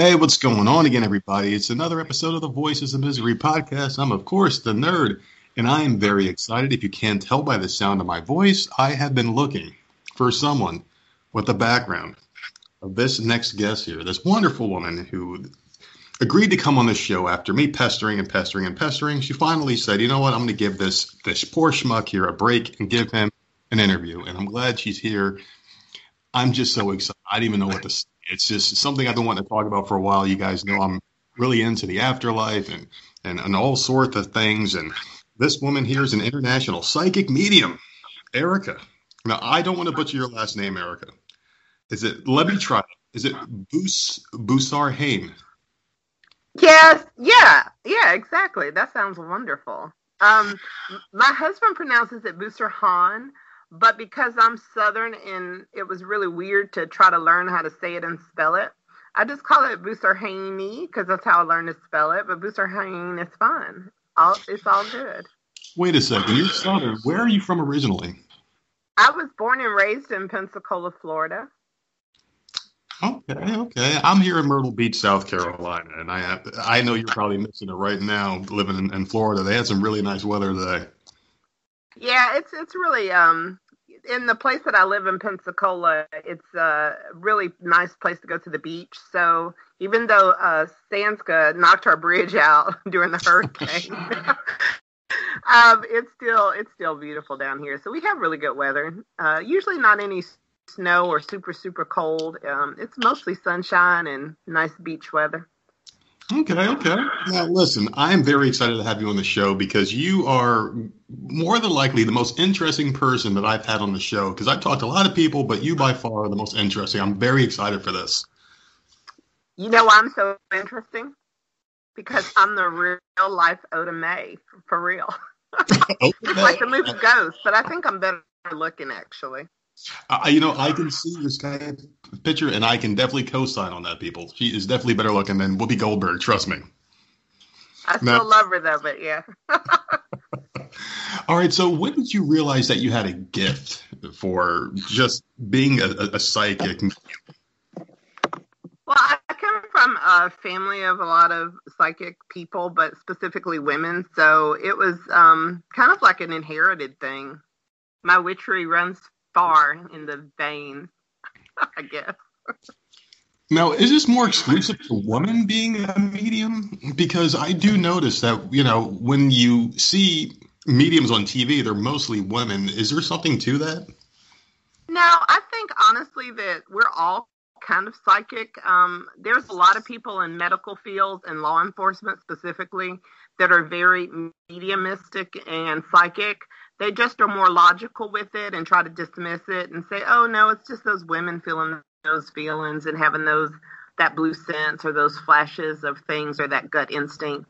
Hey, what's going on again, everybody? It's another episode of the Voices of Misery podcast. I'm, of course, the nerd, and I am very excited. If you can't tell by the sound of my voice, I have been looking for someone with the background of this next guest here, this wonderful woman who agreed to come on the show after me pestering and pestering and pestering. She finally said, "You know what? I'm going to give this this poor schmuck here a break and give him an interview." And I'm glad she's here. I'm just so excited. I don't even know what to say it's just something I've been wanting to talk about for a while. You guys know I'm really into the afterlife and, and, and all sorts of things. And this woman here is an international psychic medium, Ericka. Now, I don't want to butcher your last name, Ericka. Is it, let me try. Is it Bus, Busar Hain? Yes. Yeah. Yeah, exactly. That sounds wonderful. Um, my husband pronounces it Booster Han, but because I'm Southern and it was really weird to try to learn how to say it and spell it, I just call it Booster Haney because that's how I learned to spell it. But Booster Hain is fine. All, it's all good. Wait a second. You're Southern. Where are you from originally? I was born and raised in Pensacola, Florida. Okay, okay. I'm here in Myrtle Beach, South Carolina, and I have, I know you're probably missing it right now, living in, in Florida. They had some really nice weather today. Yeah, it's it's really um in the place that I live in Pensacola, it's a really nice place to go to the beach. So even though uh, Skanska knocked our bridge out during the hurricane, um, it's still it's still beautiful down here. So we have really good weather. Uh, usually not any snow or super super cold. Um, it's mostly sunshine and nice beach weather. Okay, okay. Now, listen, I'm very excited to have you on the show because you are more than likely the most interesting person that I've had on the show. Because I've talked to a lot of people, but you by far are the most interesting. I'm very excited for this. You know why I'm so interesting? Because I'm the real life Oda Mae, for real. like the movie Ghost, but I think I'm better looking actually. Uh, you know, I can see your of picture, and I can definitely co-sign on that. People, she is definitely better looking than Whoopi Goldberg. Trust me. I still now, love her though, but yeah. all right. So, when did you realize that you had a gift for just being a, a psychic? Well, I come from a family of a lot of psychic people, but specifically women. So it was um, kind of like an inherited thing. My witchery runs in the vein, I guess. Now, is this more exclusive to women being a medium? Because I do notice that, you know, when you see mediums on TV, they're mostly women. Is there something to that? No, I think honestly that we're all kind of psychic. Um, there's a lot of people in medical fields and law enforcement specifically that are very mediumistic and psychic they just are more logical with it and try to dismiss it and say, "Oh no, it's just those women feeling those feelings and having those that blue sense or those flashes of things or that gut instinct."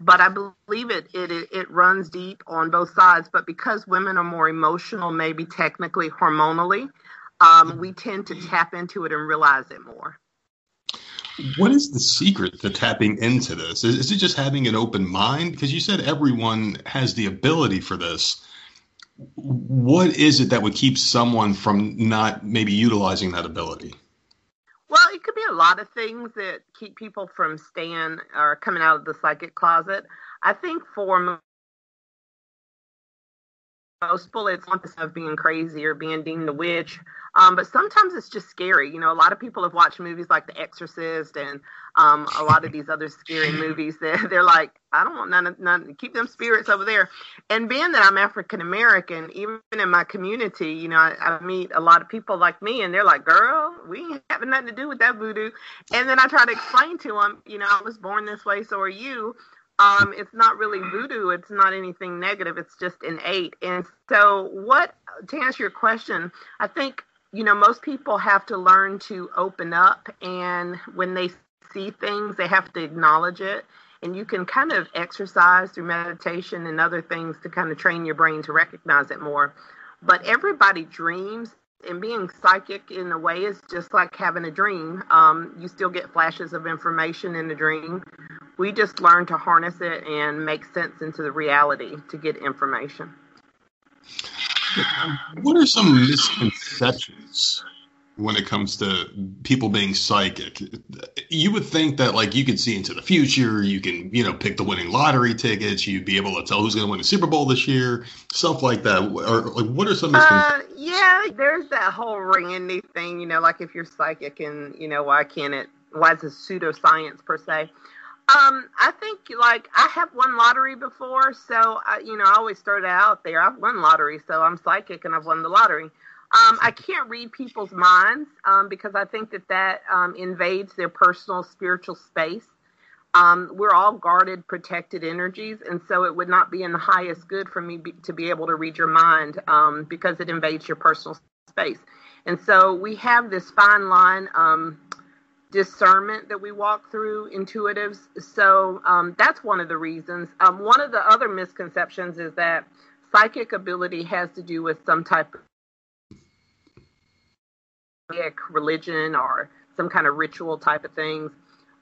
But I believe it it it runs deep on both sides. But because women are more emotional, maybe technically hormonally, um, we tend to tap into it and realize it more. What is the secret to tapping into this? Is, is, it just having an open mind? Because you said everyone has the ability for this what is it that would keep someone from not maybe utilizing that ability? Well, it could be a lot of things that keep people from staying or coming out of the psychic closet. I think for most people, it's not of being crazy or being deemed a witch um, but sometimes it's just scary. You know, a lot of people have watched movies like The Exorcist and um, a lot of these other scary movies that they're like, I don't want none of none. Keep them spirits over there. And being that I'm African American, even in my community, you know, I, I, meet a lot of people like me, and they're like, "Girl, we ain't having nothing to do with that voodoo." And then I try to explain to them, you know, I was born this way, so are you um, it's not really voodoo. It's not anything negative. It's just innate. And so, what to answer your question, I think you know, most people have to learn to open up, and when they see things, they have to acknowledge it. And you can kind of exercise through meditation and other things to kind of train your brain to recognize it more. But everybody dreams, and being psychic in a way is just like having a dream. Um, you still get flashes of information in the dream. We just learn to harness it and make sense into the reality to get information what are some misconceptions when it comes to people being psychic. You would think that like you could see into the future, you can you know pick the winning lottery tickets, you'd be able to tell who's going to win the Super Bowl this year, stuff like that. Or like, what are some? Uh, yeah, there's that whole Randi thing. You know, like if you're psychic, and you know why can't it? Why is it pseudoscience per se? Um, I think like I have won lottery before, so I, you know I always start out there. I've won lottery, so I'm psychic and I've won the lottery. Um, I can't read people's minds um, because I think that that um, invades their personal spiritual space. Um, we're all guarded, protected energies, and so it would not be in the highest good for me be, to be able to read your mind um, because it invades your personal space. And so we have this fine line um, discernment that we walk through, intuitives. So that's one of the reasons. one of the other misconceptions is that psychic ability has to do with some type of religion or some kind of ritual type of things.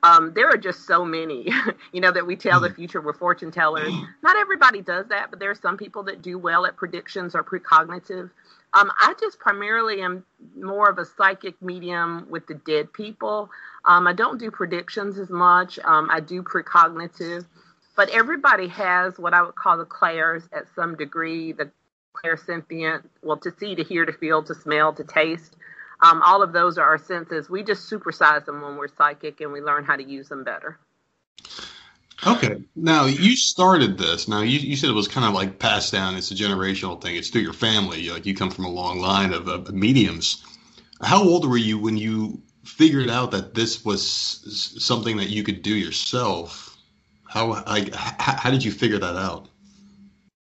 Um, there are just so many, you know, that we tell the mm-hmm. future. We're fortune tellers. Not everybody does that, but there are some people that do well at predictions or precognitive. Um, I just primarily am more of a psychic medium with the dead people. Um, I don't do predictions as much. Um, I do precognitive, but everybody has what I would call the clairs at some degree. The clairsentient, well, to see, to hear, to feel, to smell, to taste. Um, all of those are our senses. We just supersize them when we're psychic and we learn how to use them better. Okay. Now you started this. Now you, you said it was kind of like passed down. It's a generational thing. It's through your family. Like you come from a long line of, of mediums. How old were you when you figured out that this was something that you could do yourself? How I, how did you figure that out?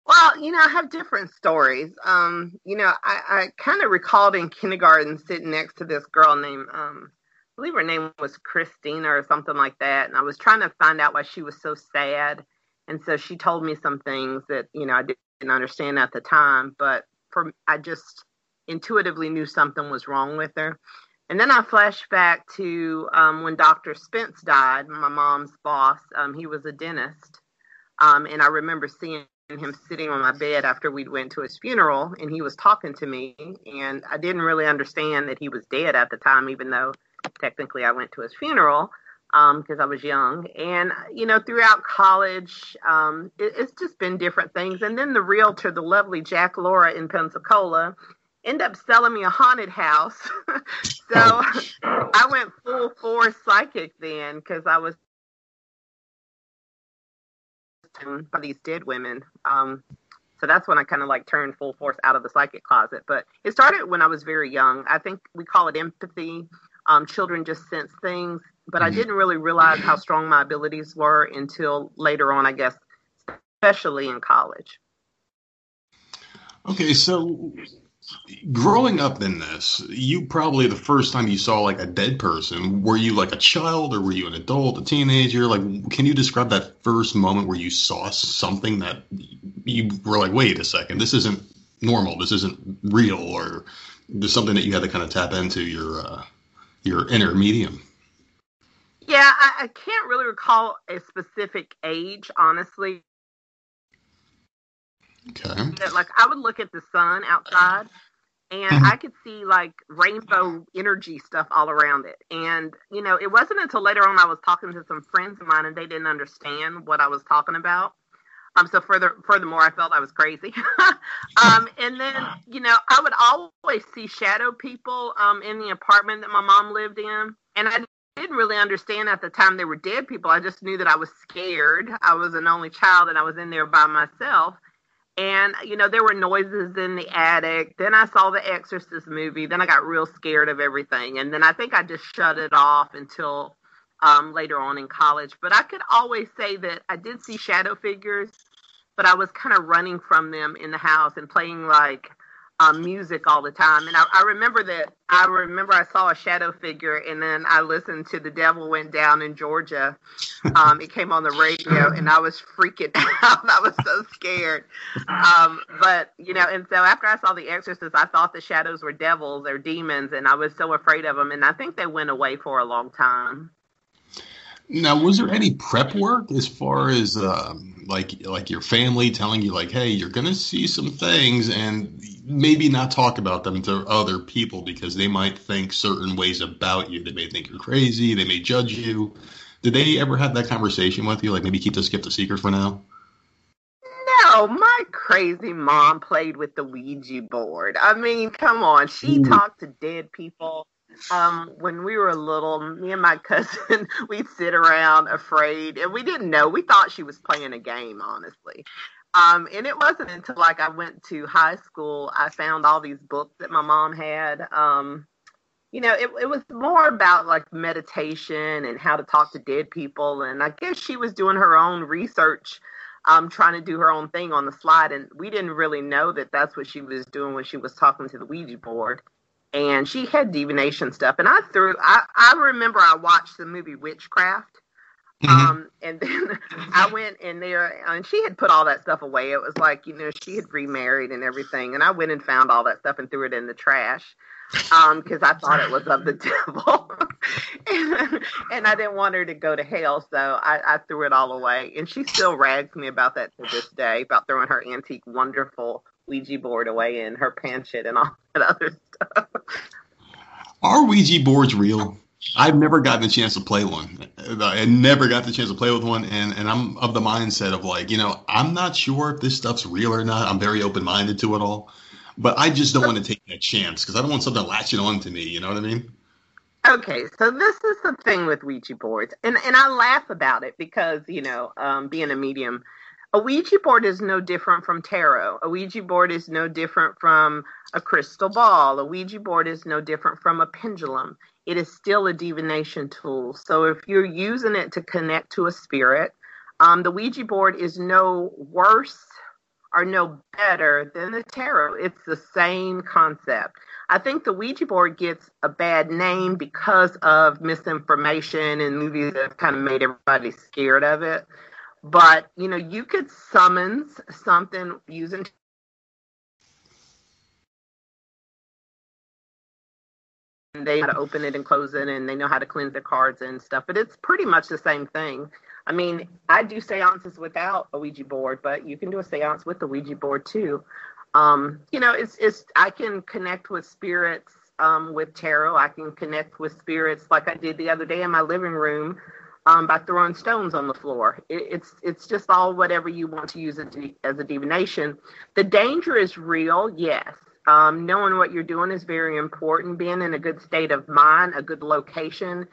Well, you know, I have different stories. Um, you know, I, I kind of recalled in kindergarten sitting next to this girl named, um, I believe her name was Christina or something like that. And I was trying to find out why she was so sad. And so she told me some things that, you know, I didn't understand at the time, but for I just intuitively knew something was wrong with her. And then I flashed back to um, when Dr. Spence died, my mom's boss. Um, he was a dentist. Um, and I remember seeing him sitting on my bed after we went to his funeral and he was talking to me and I didn't really understand that he was dead at the time even though technically I went to his funeral because um, I was young and you know throughout college um, it, it's just been different things and then the realtor the lovely Jack Laura in Pensacola end up selling me a haunted house so oh. I went full force psychic then because I was by these dead women. Um, so that's when I kind of like turned full force out of the psychic closet. But it started when I was very young. I think we call it empathy. Um, children just sense things, but mm-hmm. I didn't really realize how strong my abilities were until later on, I guess, especially in college. Okay, so growing up in this, you probably the first time you saw like a dead person, were you like a child or were you an adult, a teenager? Like, can you describe that first moment where you saw something that you were like, wait a second, this isn't normal, this isn't real, or there's something that you had to kind of tap into your uh, your inner medium? Yeah, I, I can't really recall a specific age, honestly. Okay. Like I would look at the sun outside and mm-hmm. I could see like rainbow energy stuff all around it. And you know, it wasn't until later on I was talking to some friends of mine and they didn't understand what I was talking about. Um, so further, furthermore, I felt I was crazy. um, and then, you know, I would always see shadow people um, in the apartment that my mom lived in, and I didn't really understand at the time they were dead people. I just knew that I was scared. I was an only child, and I was in there by myself and you know there were noises in the attic then i saw the exorcist movie then i got real scared of everything and then i think i just shut it off until um, later on in college but i could always say that i did see shadow figures but i was kind of running from them in the house and playing like um, music all the time. And I, I, remember that I remember I saw a shadow figure, and then I listened to "The Devil Went Down in Georgia." Um, it came on the radio, and I was freaking out. I was so scared. Um, but you know, and so after I saw The Exorcist, I thought the shadows were devils or demons, and I was so afraid of them. And I think they went away for a long time. Now, was there any prep work as far as um, like like your family telling you like, hey, you're gonna see some things, and maybe not talk about them to other people because they might think certain ways about you. They may think you're crazy. They may judge you. Did they ever have that conversation with you? Like maybe keep this gift a secret for now. No, my crazy mom played with the Ouija board. I mean, come on, she Ooh. talked to dead people um, when we were little, me and my cousin, we'd sit around afraid, and we didn't know. We thought she was playing a game, honestly. Um, and it wasn't until like I went to high school, I found all these books that my mom had. Um, you know, it, it was more about like meditation and how to talk to dead people. And I guess she was doing her own research, um, trying to do her own thing on the slide. And we didn't really know that that's what she was doing when she was talking to the Ouija board and she had divination stuff. And I threw, I, I remember I watched the movie Witchcraft. Mm-hmm. Um, and then I went in there and she had put all that stuff away. It was like, you know, she had remarried and everything. And I went and found all that stuff and threw it in the trash. Um, cause I thought it was of the devil and, and I didn't want her to go to hell. So I, I threw it all away and she still rags me about that to this day, about throwing her antique, wonderful Ouija board away in her shit and all that other stuff. Are Ouija boards real? I've never gotten a chance to play one. I never got the chance to play with one, and, and I'm of the mindset of like, you know, I'm not sure if this stuff's real or not. I'm very open minded to it all, but I just don't want to take that chance because I don't want something latching on to me. You know what I mean? Okay, so this is the thing with Ouija boards, and and I laugh about it because you know, um, being a medium, a Ouija board is no different from tarot. A Ouija board is no different from a crystal ball. A Ouija board is no different from a pendulum. It is still a divination tool. So if you're using it to connect to a spirit, um, the Ouija board is no worse or no better than the tarot. It's the same concept. I think the Ouija board gets a bad name because of misinformation and movies that have kind of made everybody scared of it. But you know, you could summons something using they know how to open it and close it and they know how to cleanse their cards and stuff but it's pretty much the same thing. I mean i do seances without a ouija board but you can do a seance with the ouija board too. Um, you know it's it's i can connect with spirits um, with tarot. I can connect with spirits like i did the other day in my living room um, by throwing stones on the floor. It, it's it's just all whatever you want to use it as a divination. The danger is real, yes. Um, knowing what you're doing is very important. Being in a good state of mind, a good location,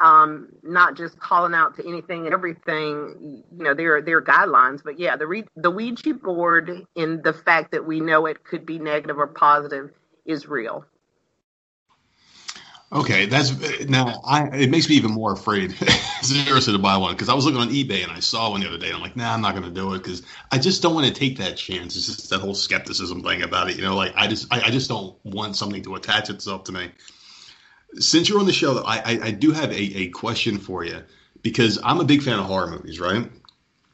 um, not just calling out to anything and everything. You know, there are there are guidelines, but yeah, the re- the Ouija board in the fact that we know it could be negative or positive is real. Okay, that's now. I it makes me even more afraid seriously to buy one because I was looking on eBay and I saw one the other day. And I'm like, nah, I'm not going to do it because I just don't want to take that chance. It's just that whole skepticism thing about it. You know, like I just I, I just don't want something to attach itself to me. Since you're on the show, I I, I do have a, a question for you because I'm a big fan of horror movies, right?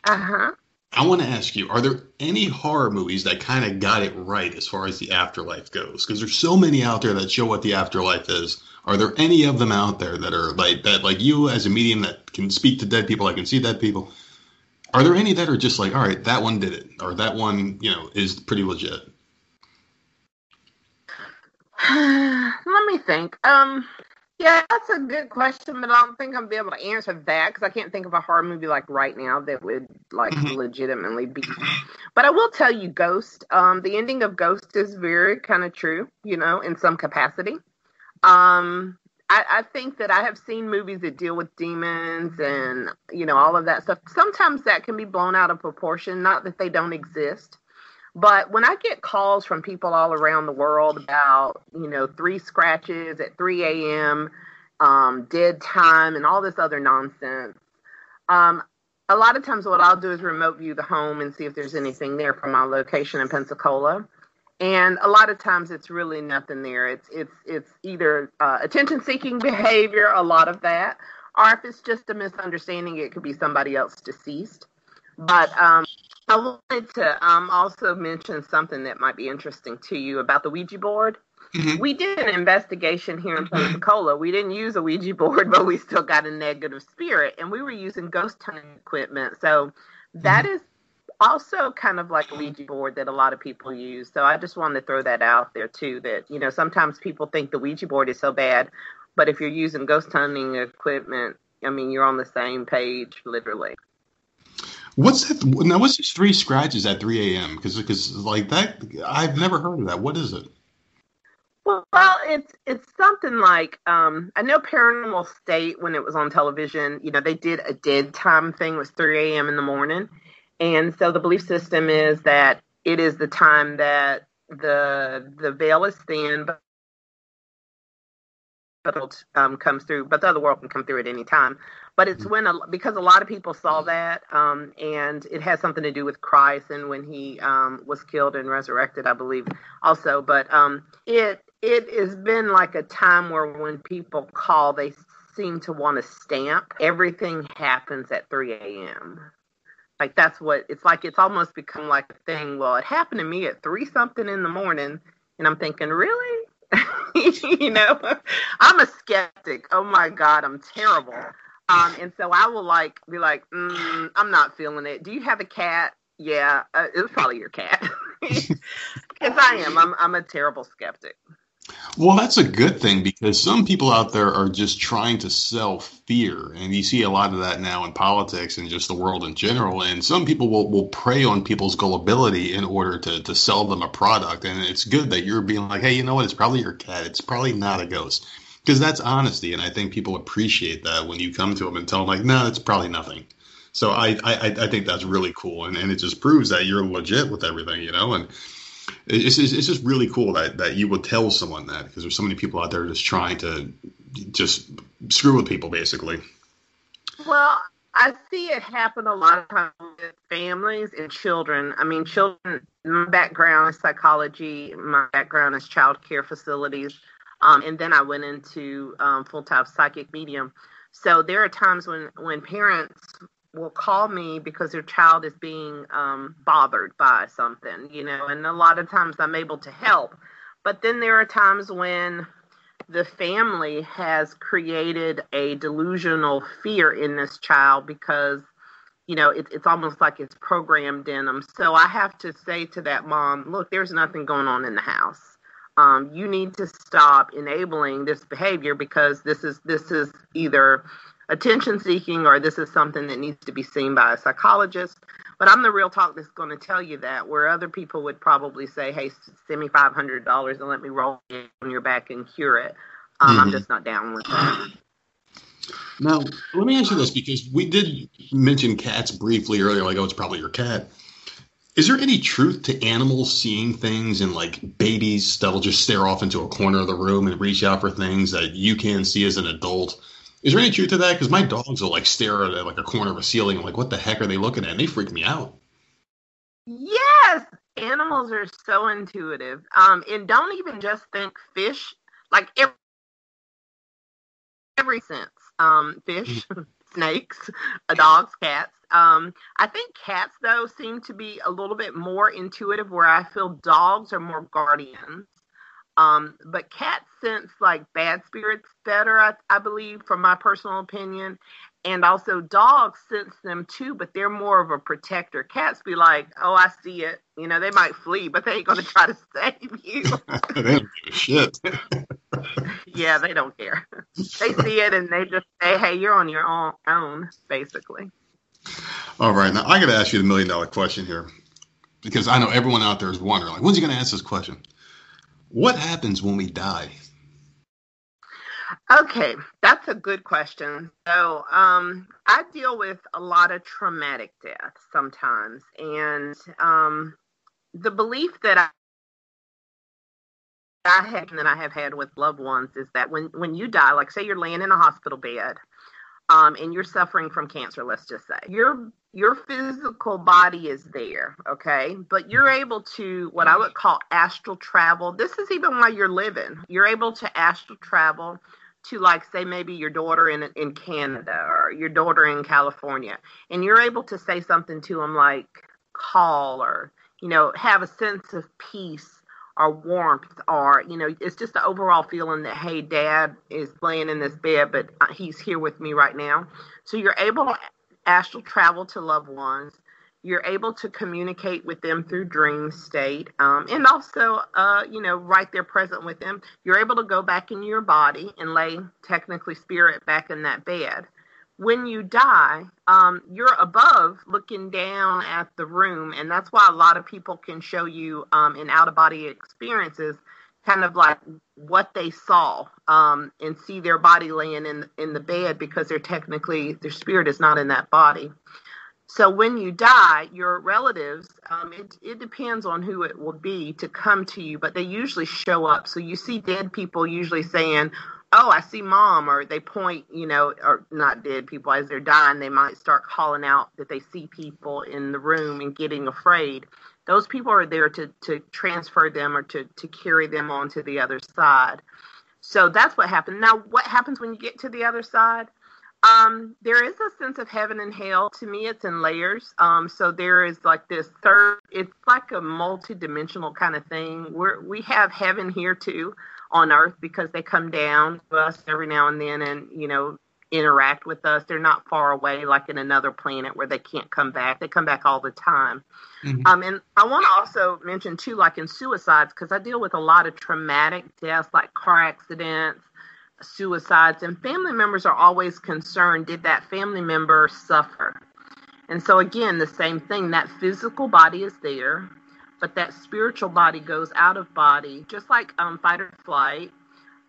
Uh huh. I want to ask you: Are there any horror movies that kind of got it right as far as the afterlife goes? Because there's so many out there that show what the afterlife is are there any of them out there that are like that, like you as a medium that can speak to dead people, I can see dead people? Are there any that are just like, all right, that one did it, or that one, you know, is pretty legit? Let me think. Um, yeah, that's a good question, but I don't think I'll be able to answer that because I can't think of a horror movie like right now that would like mm-hmm. legitimately be. But I will tell you, Ghost. Um, the ending of Ghost is very kind of true, you know, in some capacity. Um, I, I, think that I have seen movies that deal with demons and you know all of that stuff. Sometimes that can be blown out of proportion. Not that they don't exist, but when I get calls from people all around the world about you know three scratches at 3 a.m., um, dead time, and all this other nonsense, um, a lot of times what I'll do is remote view the home and see if there's anything there from my location in Pensacola and a lot of times it's really nothing there it's it's it's either uh, attention seeking behavior a lot of that or if it's just a misunderstanding it could be somebody else deceased but um, i wanted to um, also mention something that might be interesting to you about the ouija board Mm-hmm. We did an investigation here in Pensacola. We didn't use a Ouija board, but we still got a negative spirit, and we were using ghost hunting equipment. So that mm-hmm. is also kind of like a Ouija board that a lot of people use. So I just wanted to throw that out there too. That you know sometimes people think the Ouija board is so bad, but if you're using ghost hunting equipment, I mean you're on the same page literally. What's that? Now, what's these three scratches at 3 a.m.? Because, because like that, I've never heard of that. What is it? Well, well, it's it's something like um, I know Paranormal State when it was on television. You know, they did a dead time thing. Was 3 a.m. in the morning, and so the belief system is that it is the time that the the veil is thin, but um, comes through, but the other world can come through at any time. But it's mm-hmm. when a, because a lot of people saw that, um, and it has something to do with Christ and when he um, was killed and resurrected, I believe, also. But um, it it has been like a time where when people call, they seem to want to stamp. Everything happens at 3 a.m. Like that's what it's like. It's almost become like a thing. Well, it happened to me at three something in the morning, and I'm thinking, really? you know, I'm a skeptic. Oh my God, I'm terrible. Um, and so I will like be like, mm, I'm not feeling it. Do you have a cat? Yeah, uh, it was probably your cat. Because I am. I'm I'm a terrible skeptic. Well, that's a good thing because some people out there are just trying to sell fear. And you see a lot of that now in politics and just the world in general. And some people will, will prey on people's gullibility in order to, to sell them a product. And it's good that you're being like, hey, you know what? It's probably your cat. It's probably not a ghost. Because that's honesty. And I think people appreciate that when you come to them and tell them, like, no, it's probably nothing. So I, I, I think that's really cool. And, and it just proves that you're legit with everything, you know? And, it's, it's, it's just really cool that, that you would tell someone that because there's so many people out there just trying to just screw with people basically. Well, I see it happen a lot of times with families and children. I mean, children, my background is psychology, my background is child care facilities, um, and then I went into um, full time psychic medium. So there are times when, when parents will call me because their child is being um, bothered by something, you know, and a lot of times I'm able to help. But then there are times when the family has created a delusional fear in this child because, you know, it, it's almost like it's programmed in them. So I have to say to that mom, look, there's nothing going on in the house. Um, you need to stop enabling this behavior because this is this is either attention seeking or this is something that needs to be seen by a psychologist. But I'm the real talk that's going to tell you that, where other people would probably say, hey, send me $500 and let me roll it on your back and cure it. Um, mm-hmm. I'm just not down with that. Now, let me ask you this because we did mention cats briefly earlier, like, oh, it's probably your cat. Is there any truth to animals seeing things and like babies that'll just stare off into a corner of the room and reach out for things that you can see as an adult? Is there any truth to that? Because my dogs will like stare at like a corner of a ceiling. I'm like, what the heck are they looking at? And they freak me out. Yes, animals are so intuitive. Um, and don't even just think fish. Like every, every sense. Um, fish, mm. snakes, dogs, cats. Um, I think cats though seem to be a little bit more intuitive, where I feel dogs are more guardians. Um, but cats sense like bad spirits better, I, I believe, from my personal opinion. And also dogs sense them too, but they're more of a protector. Cats be like, "Oh, I see it." You know, they might flee, but they ain't gonna try to save you. they don't give a shit. yeah, they don't care. They see it and they just say, "Hey, you're on your own,", own basically. All right, now I got to ask you the million dollar question here, because I know everyone out there is wondering, like, when's he going to ask this question? What happens when we die? Okay, that's a good question. So, um, I deal with a lot of traumatic death sometimes, and um, the belief that I I have and that I have had with loved ones is that when when you die, like say you're laying in a hospital bed, um, and you're suffering from cancer, let's just say, your your physical body is there, okay, but you're able to what I would call astral travel. This is even while you're living. You're able to astral travel to like say maybe your daughter in in Canada or your daughter in California, and you're able to say something to them like call or you know have a sense of peace or warmth or you know it's just the overall feeling that hey dad is laying in this bed but uh, he's here with me right now. So you're able to astral travel to loved ones. You're able to communicate with them through dream state um, and also uh, you know right there present with them. You're able to go back in your body and lay technically spirit back in that bed when you die, um, you're above looking down at the room, and that's why a lot of people can show you um, in out of body experiences, kind of like what they saw, um, and see their body laying in in the bed because they're technically their spirit is not in that body. So when you die, your relatives, um, it, it depends on who it will be to come to you, but they usually show up. So you see dead people usually saying, oh, I see mom, or they point, you know, or not dead people as they're dying, they might start calling out that they see people in the room and getting afraid. Those people are there to, to transfer them or to, to carry them on to the other side. So that's what happened. Now, what happens when you get to the other side? Um, there is a sense of heaven and hell. To me, it's in layers. Um, so there is like this third. It's like a multi-dimensional kind of thing. Where we have heaven here too on Earth because they come down to us every now and then and, you know, interact with us. They're not far away like in another planet where they can't come back. They come back all the time. Mm-hmm. Um, and I want to also mention, too, like in suicides, because I deal with a lot of traumatic deaths like car accidents, suicides, and family members are always concerned did that family member suffer? And so, again, the same thing that physical body is there but that spiritual body goes out of body, just like um, fight or flight.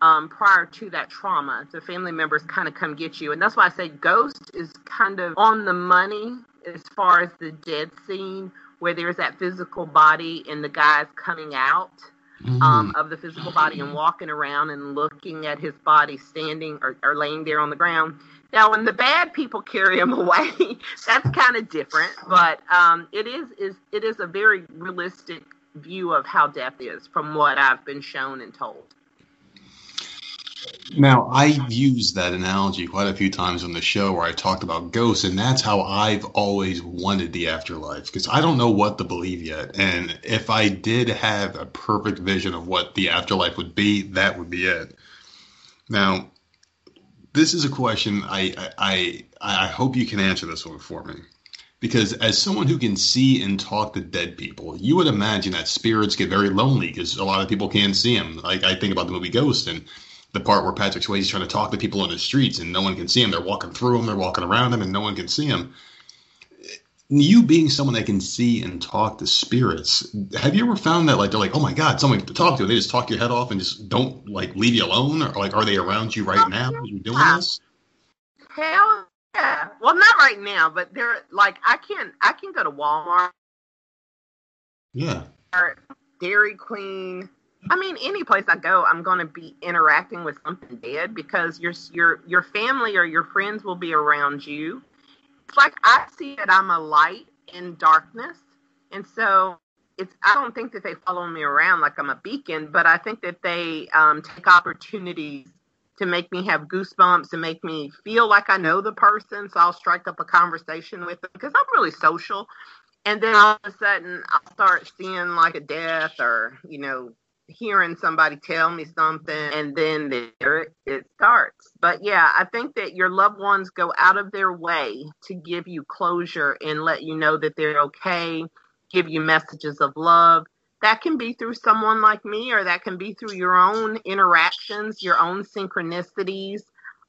Um, prior to that trauma, the family members kind of come get you, and that's why I say ghost is kind of on the money as far as the dead scene, where there's that physical body and the guy's coming out. Um, of the physical body and walking around and looking at his body standing or, or laying there on the ground. Now, when the bad people carry him away, that's kind of different, but um, it is is it is a very realistic view of how death is from what I've been shown and told. Now, I've used that analogy quite a few times on the show where I talked about ghosts, and that's how I've always wanted the afterlife because I don't know what to believe yet. And if I did have a perfect vision of what the afterlife would be, that would be it. Now, this is a question I, I I hope you can answer this one for me. Because as someone who can see and talk to dead people, you would imagine that spirits get very lonely because a lot of people can't see them. Like I think about the movie Ghost and the part where Patrick Swayze's trying to talk to people on the streets and no one can see them. They're walking through them, they're walking around them, and no one can see them you being someone that can see and talk to spirits, have you ever found that like they're like, oh my god, someone to talk to, they just talk your head off and just don't like leave you alone, or like are they around you right now? Are you're doing this? Hell yeah. Well, not right now, but they're like I can I can go to Walmart. Yeah. Or Dairy Queen. I mean, any place I go, I'm going to be interacting with something dead because your your your family or your friends will be around you like I see that I'm a light in darkness. And so it's I don't think that they follow me around like I'm a beacon, but I think that they um, take opportunities to make me have goosebumps and make me feel like I know the person. So I'll strike up a conversation with them because I'm really social. And then all of a sudden I'll start seeing like a death or, you know, hearing somebody tell me something and then there it starts. But yeah, I think that your loved ones go out of their way to give you closure and let you know that they're okay, give you messages of love. That can be through someone like me, or that can be through your own interactions, your own synchronicities,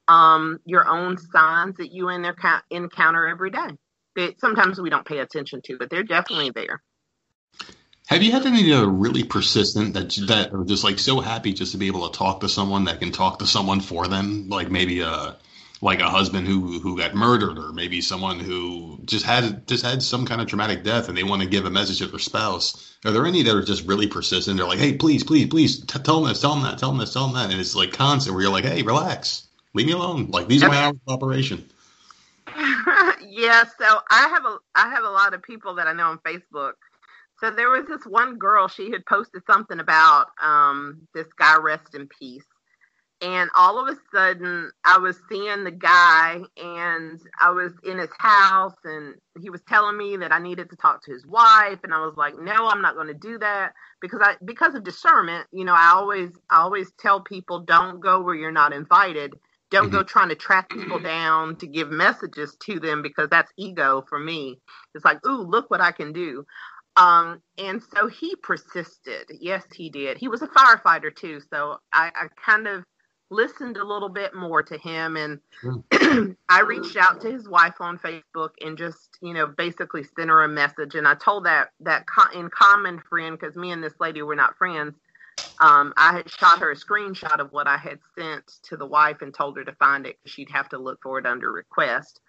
um, your own signs that you encounter every day. That sometimes we don't pay attention to, but they're definitely there. Have you had any that are really persistent that that are just like so happy just to be able to talk to someone that can talk to someone for them, like maybe a like a husband who who got murdered, or maybe someone who just had just had some kind of traumatic death, and they want to give a message to their spouse. Are there any that are just really persistent? They're like, hey, please, please, please, t- tell them this, tell them that, tell them this, tell them that, and it's like constant where you're like, hey, relax, leave me alone. Like these are my hours of operation. yeah, so I have a I have a lot of people that I know on Facebook so there was this one girl, she had posted something about um, this guy, rest in peace. and all of a sudden I was seeing the guy and I was in his house and he was telling me that I needed to talk to his wife and I was like, "No, I'm not going to do that." Because I because of discernment, you know, I always I always tell people don't go where you're not invited. Don't mm-hmm. go trying to track people down to give messages to them because that's ego for me. It's like, "Ooh, look what I can do." Um, and so he persisted. Yes, he did. He was a firefighter too, so I, I kind of listened a little bit more to him and I reached out to his wife on Facebook and just, you know, basically sent her a message and I told that that co- in common friend cuz me and this lady were not friends. Um, I had shot her a screenshot of what I had sent to the wife and told her to find it cuz she'd have to look for it under request.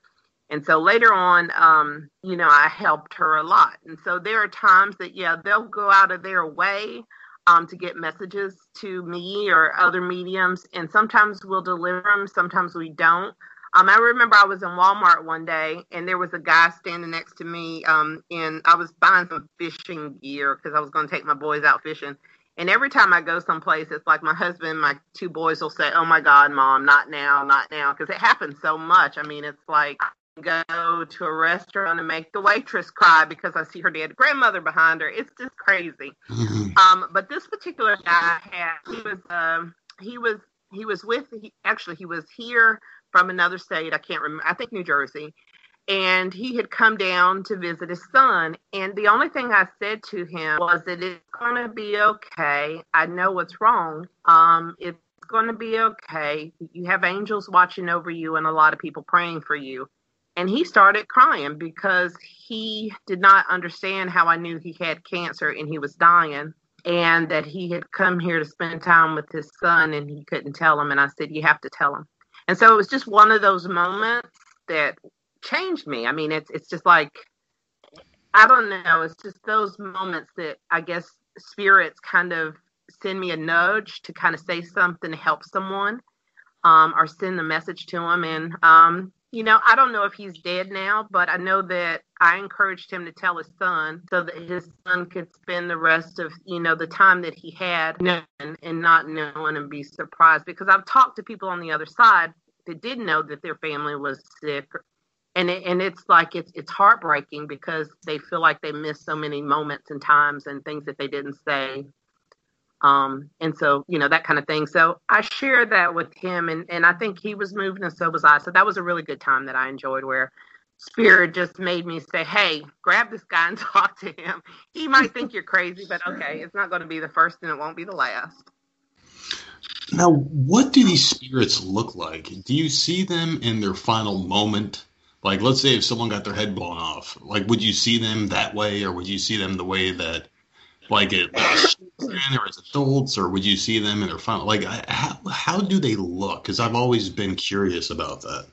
And so later on, um, you know, I helped her a lot. And so there are times that, yeah, they'll go out of their way um, to get messages to me or other mediums, and sometimes we'll deliver them, sometimes we don't. Um, I remember I was in Walmart one day, and there was a guy standing next to me, um, and I was buying some fishing gear because I was going to take my boys out fishing. And every time I go someplace, it's like my husband, my two boys will say, "Oh my God, mom, not now, not now," because it happens so much. I mean, it's like go to a restaurant and make the waitress cry because I see her dead grandmother behind her. It's just crazy. Mm-hmm. Um, but this particular guy had he was um, he was he was with he, actually he was here from another state. I can't remember. I think New Jersey. And he had come down to visit his son. And the only thing I said to him was that it's going to be okay. I know what's wrong. Um, it's going to be okay. You have angels watching over you and a lot of people praying for you and he started crying because he did not understand how I knew he had cancer and he was dying and that he had come here to spend time with his son and he couldn't tell him and I said you have to tell him. And so it was just one of those moments that changed me. I mean it's it's just like I don't know, it's just those moments that I guess spirits kind of send me a nudge to kind of say something to help someone um, or send the message to them and um, you know, I don't know if he's dead now, but I know that I encouraged him to tell his son so that his son could spend the rest of, you know, the time that he had known and not knowing and be surprised. Because I've talked to people on the other side that didn't know that their family was sick. And it, and it's like it's it's heartbreaking because they feel like they missed so many moments and times and things that they didn't say um, and so, you know, that kind of thing. So I shared that with him and, and I think he was moved and so was I. So that was a really good time that I enjoyed where spirit just made me say, Hey, grab this guy and talk to him. He might think you're crazy, but okay, it's not going to be the first and it won't be the last. Now, what do these spirits look like? Do you see them in their final moment? Like, let's say if someone got their head blown off, like, would you see them that way, or would you see them the way that like it or as adults, or would you see them in their final? Like, how how do they look? Because I've always been curious about that.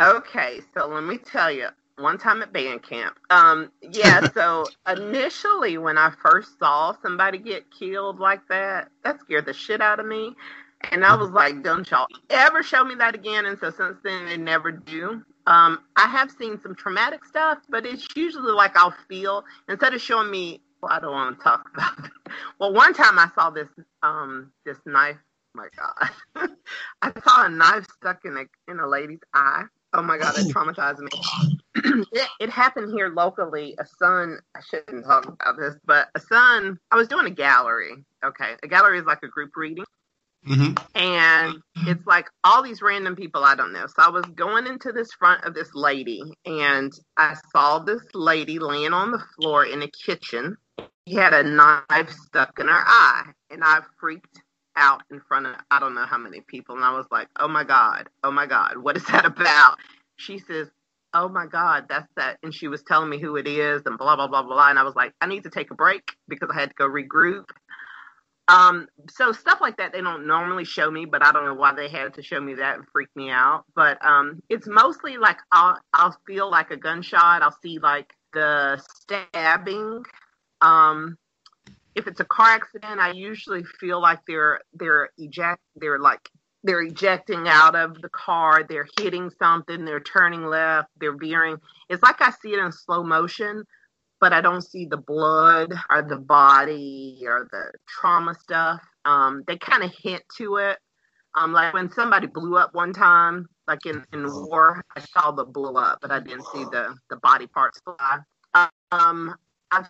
Okay, so let me tell you. One time at band camp, um, yeah. so initially, when I first saw somebody get killed like that, that scared the shit out of me. And I was like, don't y'all ever show me that again. And so since then, they never do. Um, I have seen some traumatic stuff, but it's usually like I'll feel, instead of showing me I don't want to talk about that. Well, one time I saw this um this knife. Oh my God, I saw a knife stuck in a in a lady's eye. Oh my God, it traumatized me. it, it happened here locally. A son, I shouldn't talk about this, but a son. I was doing a gallery. Okay, a gallery is like a group reading. Mm-hmm. And it's like all these random people I don't know. So I was going into this front of this lady, and I saw this lady laying on the floor in a kitchen he had a knife stuck in her eye, and I freaked out in front of I don't know how many people, and I was like, "Oh my god, oh my god, what is that about?" She says, "Oh my god, that's that," and she was telling me who it is, and blah blah blah blah, and I was like, "I need to take a break because I had to go regroup." Um, so stuff like that they don't normally show me, but I don't know why they had to show me that and freak me out. But um, it's mostly like I'll I'll feel like a gunshot. I'll see like the stabbing um, if it's a car accident, I usually feel like they're they're eject they're like they're ejecting out of the car, they're hitting something, they're turning left, they're veering. It's like I see it in slow motion, but I don't see the blood or the body or the trauma stuff. Um, they kind of hint to it, Um, like when somebody blew up one time, like in, in war, I saw the blow up, but I didn't see the, the body parts fly. Um, I've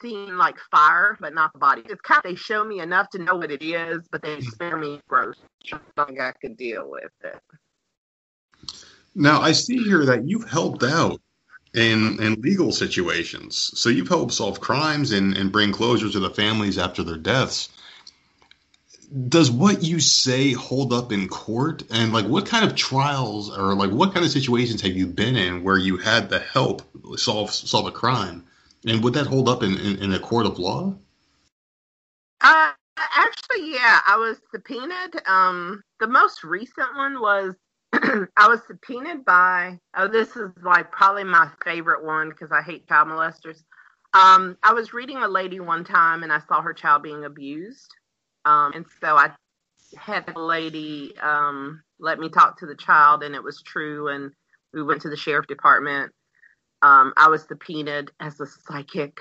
seen like fire, but not the body. It's kind of, they show me enough to know what it is, but they mm-hmm. spare me gross. I think I could deal with it. Now, I see here that you've helped out in in legal situations. So you've helped solve crimes and, and bring closure to the families after their deaths. Does what you say hold up in court? And like what kind of trials or like what kind of situations have you been in where you had to help solve solve a crime? And would that hold up in, in, in a court of law? Uh actually yeah, I was subpoenaed. Um the most recent one was I was subpoenaed by, oh, this is like probably my favorite one because I hate child molesters. Um, I was reading a lady one time and I saw her child being abused. Um, and so I had the lady um, let me talk to the child and it was true. And we went to the sheriff department. Um, I was subpoenaed as a psychic.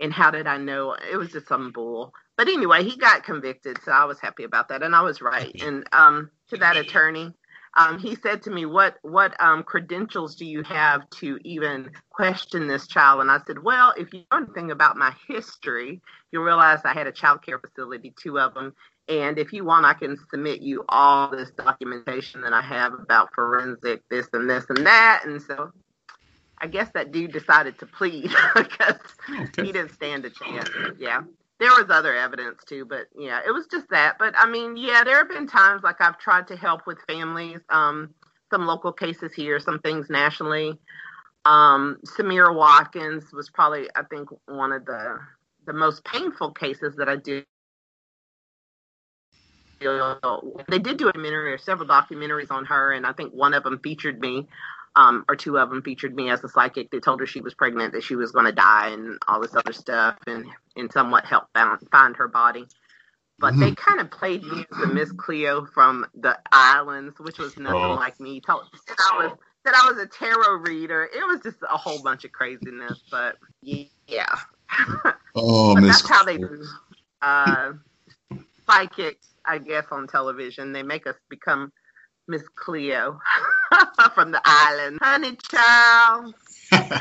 And how did I know? It was just some bull. But anyway, he got convicted. So I was happy about that. And I was right. And um, to that attorney, um, he said to me, "What what um, credentials do you have to even question this child?" And I said, "Well, if you know anything about my history, you'll realize I had a child care facility, two of them, and if you want, I can submit you all this documentation that I have about forensic this and this and that." And so, I guess that dude decided to plead because okay. he didn't stand a chance. Yeah there was other evidence too, but yeah, it was just that. But I mean, yeah, there have been times like I've tried to help with families, um, some local cases here, some things nationally. Um, Samira Watkins was probably, I think, one of the the most painful cases that I did. They did do a documentary or several documentaries on her, and I think one of them featured me um, or two of them featured me as a psychic. They told her she was pregnant, that she was going to die, and all this other stuff, and and somewhat helped find her body. But mm-hmm. they kind of played me as the Miss Cleo from the islands, which was nothing oh. like me. Told said I was said I was a tarot reader. It was just a whole bunch of craziness, but yeah. Oh, Miss. That's how they do uh, psychics, I guess, on television. They make us become Miss Cleo from the island. Honey child,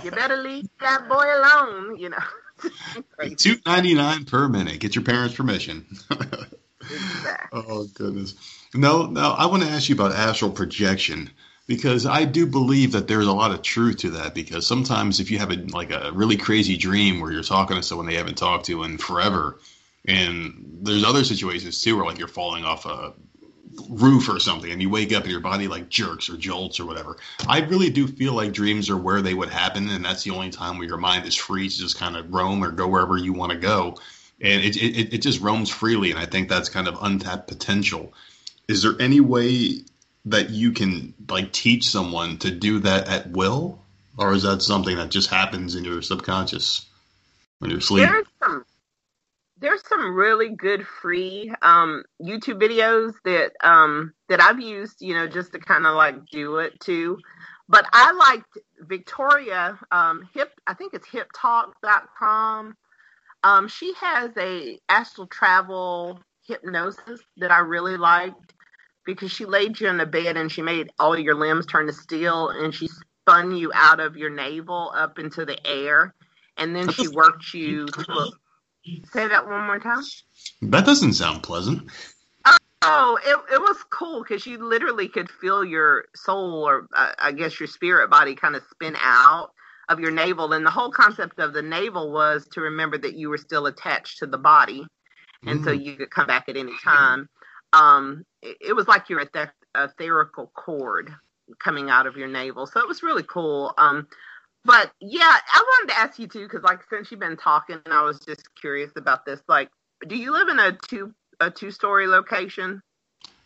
you better leave that boy alone, you know. Two ninety nine per minute. Get your parents' permission. exactly. Oh goodness. No, no. I want to ask you about astral projection because I do believe that there's a lot of truth to that. Because sometimes if you have a like a really crazy dream where you're talking to someone they haven't talked to in forever, and there's other situations too where like you're falling off a roof or something and you wake up and your body like jerks or jolts or whatever. I really do feel like dreams are where they would happen and that's the only time where your mind is free to just kind of roam or go wherever you want to go. And it, it, it just roams freely and I think that's kind of untapped potential. Is there any way that you can like teach someone to do that at will? Or is that something that just happens in your subconscious when you're sleeping? There's some really good free um, YouTube videos that um, that I've used, you know, just to kind of like do it too. But I liked Victoria um, Hip. I think it's HipTalk.com. Um, she has a astral travel hypnosis that I really liked because she laid you in a bed and she made all your limbs turn to steel and she spun you out of your navel up into the air and then she worked you to a Say that one more time. That doesn't sound pleasant. Oh, it, it was cool because you literally could feel your soul or uh, I guess your spirit body kind of spin out of your navel. And the whole concept of the navel was to remember that you were still attached to the body. And mm. so you could come back at any time. Um, it, it was like your etherical cord coming out of your navel. So it was really cool. Um, but yeah, I wanted to ask you too, because like since you've been talking, I was just curious about this. Like, do you live in a two a two story location?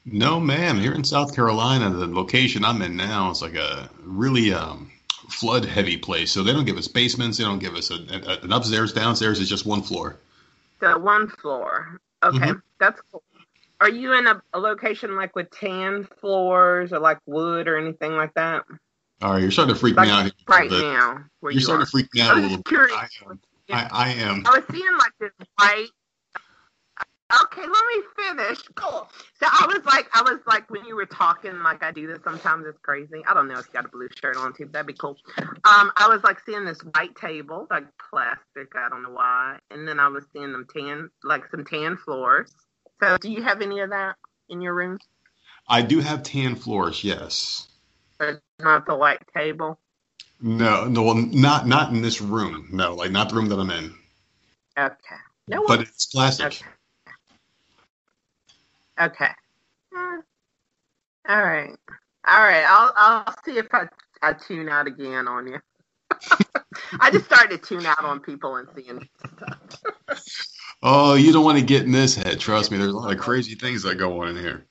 No, ma'am. Here in South Carolina, the location I'm in now is like a really um, flood heavy place. So they don't give us basements. They don't give us a, a, an upstairs, downstairs. It's just one floor. So one floor. Okay, mm-hmm. that's cool. Are you in a, a location like with tan floors or like wood or anything like that? All right, you're starting to freak like me out right now. You're you starting are. to freak me out a little bit. I am. I, I am. I was seeing like this white. okay, let me finish. Cool. So I was like, I was like, when you were talking, like I do this sometimes. It's crazy. I don't know if you got a blue shirt on too. That'd be cool. Um, I was like seeing this white table, like plastic. I don't know why. And then I was seeing them tan, like some tan floors. So do you have any of that in your room? I do have tan floors. Yes. But not the white table. No, no, well, not not in this room. No, like not the room that I'm in. Okay. No, but it's plastic. Okay. Okay. All right. All right. I'll I'll see if I I tune out again on you. I just started to tune out on people and seeing stuff. oh, you don't want to get in this head. Trust me. There's a lot of crazy things that go on in here.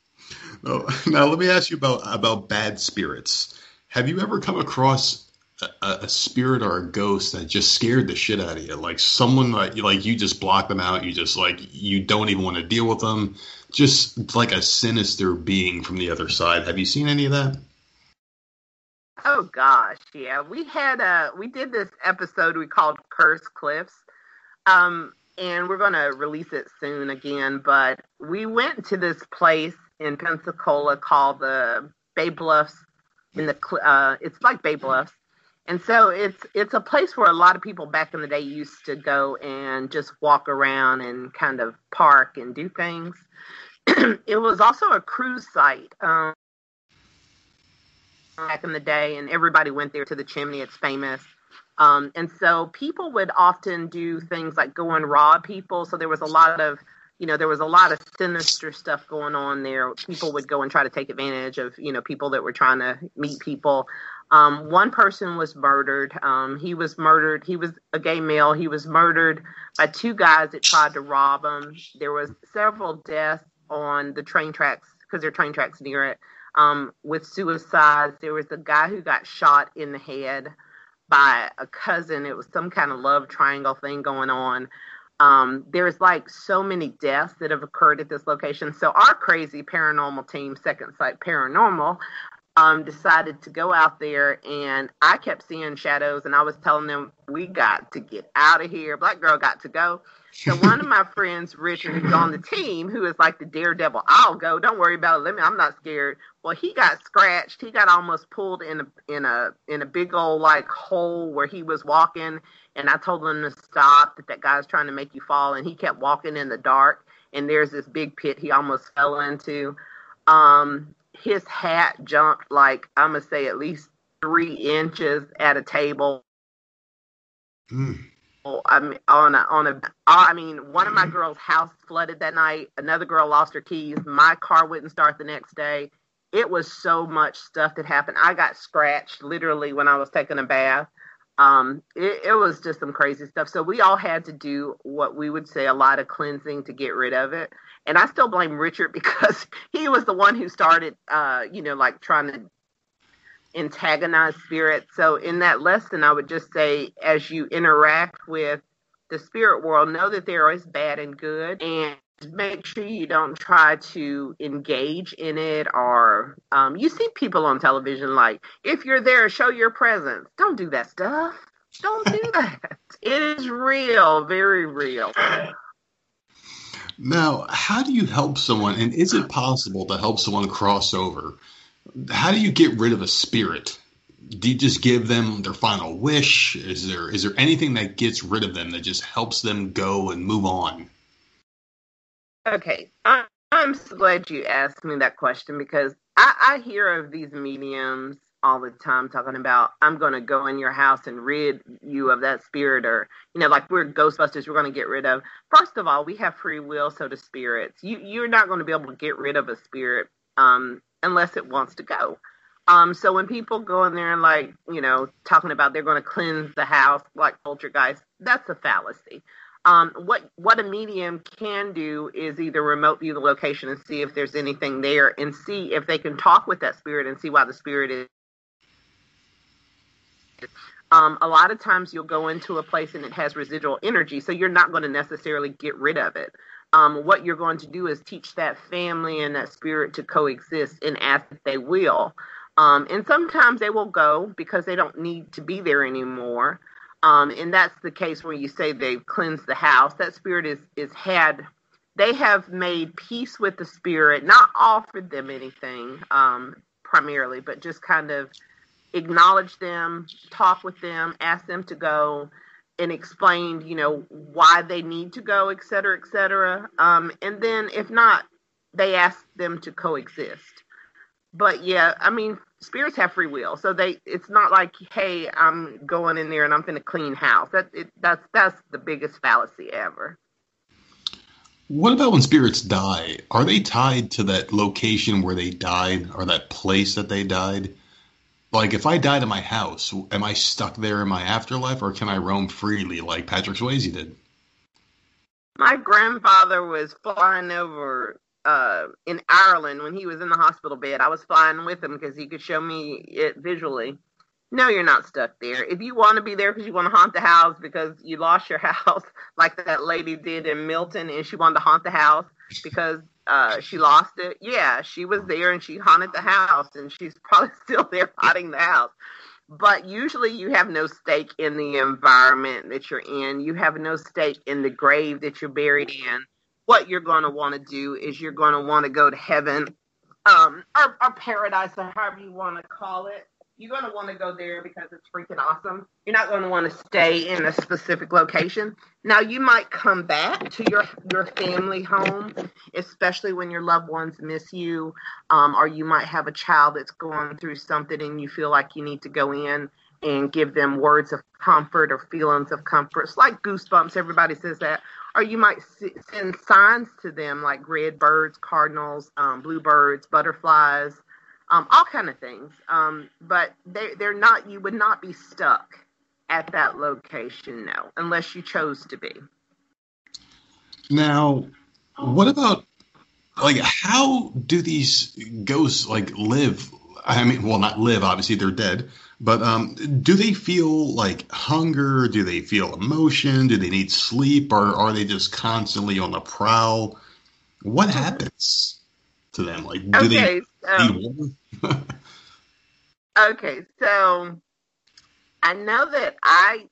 Oh, now let me ask you about about bad spirits. Have you ever come across a, a, spirit or a ghost that just scared the shit out of you? Like someone like like you just block them out. You just like you don't even want to deal with them just like a sinister being from the other side. Have you seen any of that? Oh gosh, yeah. We had a we did this episode we called Curse Cliffs. Um and we're going to release it soon again, but we went to this place in Pensacola called the Bay Bluffs in the uh it's like Bay Bluffs. And so it's it's a place where a lot of people back in the day used to go and just walk around and kind of park and do things. it was also a cruise site um, back in the day, and everybody went there to the chimney. It's famous. Um, and so people would often do things like go and rob people. So there was a lot of, you know, there was a lot of sinister stuff going on there. People would go and try to take advantage of, you know, people that were trying to meet people. Um, one person was murdered. Um, he was murdered. He was a gay male. He was murdered by two guys that tried to rob him. There was several deaths on the train tracks because there are train tracks near it. Um, with suicides, there was a guy who got shot in the head by a cousin. It was some kind of love triangle thing going on. Um, there's like so many deaths that have occurred at this location. So our crazy paranormal team, Second Sight Paranormal, um, decided to go out there and I kept seeing shadows and I was telling them we got to get out of here. Black girl got to go. So one of my friends, Richard, who's on the team, who is like the daredevil, I'll go. Don't worry about it. Let me. I'm not scared. Well, he got scratched. He got almost pulled in a in a in a big old like hole where he was walking. And I told him to stop. That that guy's trying to make you fall. And he kept walking in the dark. And there's this big pit he almost fell into. Um, his hat jumped like I'm gonna say at least three inches at a table. Mm. I mean, on a on a. I mean, one of my girls' house flooded that night. Another girl lost her keys. My car wouldn't start the next day. It was so much stuff that happened. I got scratched literally when I was taking a bath. Um, it, it was just some crazy stuff. So we all had to do what we would say a lot of cleansing to get rid of it. And I still blame Richard because he was the one who started, uh, you know, like trying to antagonize spirit. So in that lesson, I would just say, as you interact with the spirit world, know that there is bad and good, and make sure you don't try to engage in it. Or um, you see people on television like, if you're there, show your presence. Don't do that stuff. Don't do that. it is real, very real. Now, how do you help someone, and is it possible to help someone cross over? How do you get rid of a spirit? Do you just give them their final wish? Is there is there anything that gets rid of them that just helps them go and move on? Okay, I, am so glad you asked me that question because I, I hear of these mediums all the time talking about I'm going to go in your house and rid you of that spirit, or you know, like we're Ghostbusters, we're going to get rid of. First of all, we have free will, so do spirits. You you're not going to be able to get rid of a spirit um, unless it wants to go. Um, so when people go in there and like, you know, talking about they're going to cleanse the house like poltergeist, that's a fallacy. Um, what what a medium can do is either remote view the location and see if there's anything there, and see if they can talk with that spirit and see why the spirit is. Um, a lot of times you'll go into a place and it has residual energy, so you're not going to necessarily get rid of it um, what you're going to do is teach that family and that spirit to coexist and ask that they will. Um, and sometimes they will go because they don't need to be there anymore. Um, and that's the case when you say they've cleansed the house. That spirit is is had they have made peace with the spirit, not offered them anything um, primarily, but just kind of acknowledge them, talk with them, ask them to go, and explained, you know, why they need to go, et cetera, et cetera. Um, and then if not, they ask them to coexist. But yeah, I mean, spirits have free will, so they it's not like, hey, I'm going in there and I'm going to clean house. That it, that's that's the biggest fallacy ever. What about when spirits die? Are they tied to that location where they died or that place that they died? Like, if I died in my house, am I stuck there in my afterlife or can I roam freely like Patrick Swayze did? My grandfather was flying over uh, in Ireland when he was in the hospital bed. I was flying with him because he could show me it visually. No, you're not stuck there. If you want to be there because you want to haunt the house because you lost your house, like that lady did in Milton, and she wanted to haunt the house because uh, she lost it. Yeah, she was there and she haunted the house, and she's probably still there haunting the house. But usually, you have no stake in the environment that you're in. You have no stake in the grave that you're buried in. What you're going to want to do is you're going to want to go to heaven, um, or, or paradise, or however you want to call it you're going to want to go there because it's freaking awesome. You're not going to want to stay in a specific location. Now, you might come back to your your family home, especially when your loved ones miss you, um, or you might have a child that's going through something and you feel like you need to go in and give them words of comfort or feelings of comfort. It's like goosebumps. Everybody says that. Or you might send signs to them like red birds, cardinals, um, bluebirds, butterflies um, all kind of things. Um, but they they're not. You would not be stuck at that location, no, unless you chose to be. Now, what about like how do these ghosts like live? I mean, well, not live. Obviously, they're dead. But um, do they feel like hunger? Do they feel emotion? Do they need sleep? Or are they just constantly on the prowl? What happens to them? Like, do okay, they water? okay, so I know that I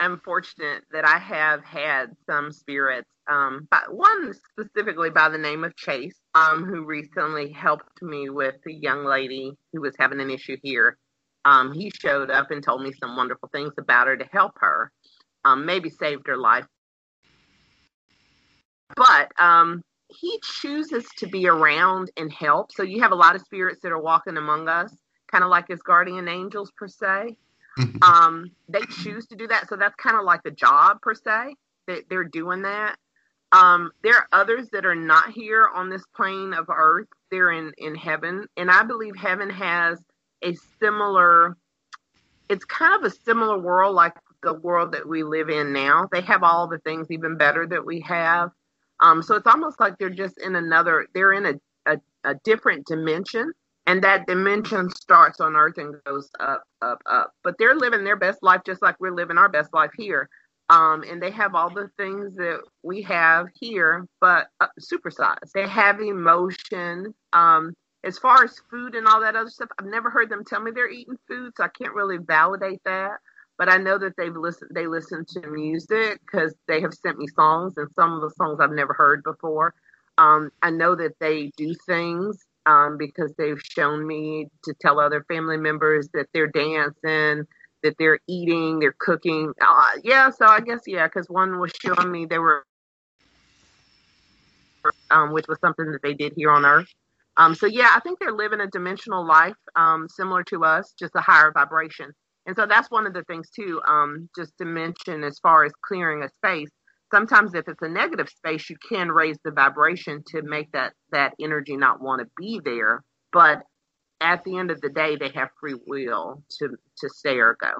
am fortunate that I have had some spirits. Um, but one specifically by the name of Chase, um, who recently helped me with a young lady who was having an issue here. Um, he showed up and told me some wonderful things about her to help her, um, maybe saved her life. But um, he chooses to be around and help. So you have a lot of spirits that are walking among us, kind of like his guardian angels per se. Mm-hmm. Um, they choose to do that. So that's kind of like the job per se that they're doing that. Um, there are others that are not here on this plane of earth. They're in, in heaven. And I believe heaven has a similar, it's kind of a similar world like the world that we live in now. They have all the things even better that we have. Um, so it's almost like they're just in another, they're in a, a, a different dimension. And that dimension starts on earth and goes up, up, up. But they're living their best life just like we're living our best life here. Um, and they have all the things that we have here, but uh, supersized. They have emotion. Um, as far as food and all that other stuff, I've never heard them tell me they're eating food, so I can't really validate that but I know that they've listened. They listen to music because they have sent me songs, and some of the songs I've never heard before. Um, I know that they do things um, because they've shown me to tell other family members that they're dancing, that they're eating, they're cooking. Uh, yeah, so I guess yeah, because one was showing me they were, um, which was something that they did here on Earth. Um, so yeah, I think they're living a dimensional life um, similar to us, just a higher vibration. And so that's one of the things too, um, just to mention as far as clearing a space. Sometimes if it's a negative space, you can raise the vibration to make that that energy not want to be there. But at the end of the day, they have free will to to stay or go.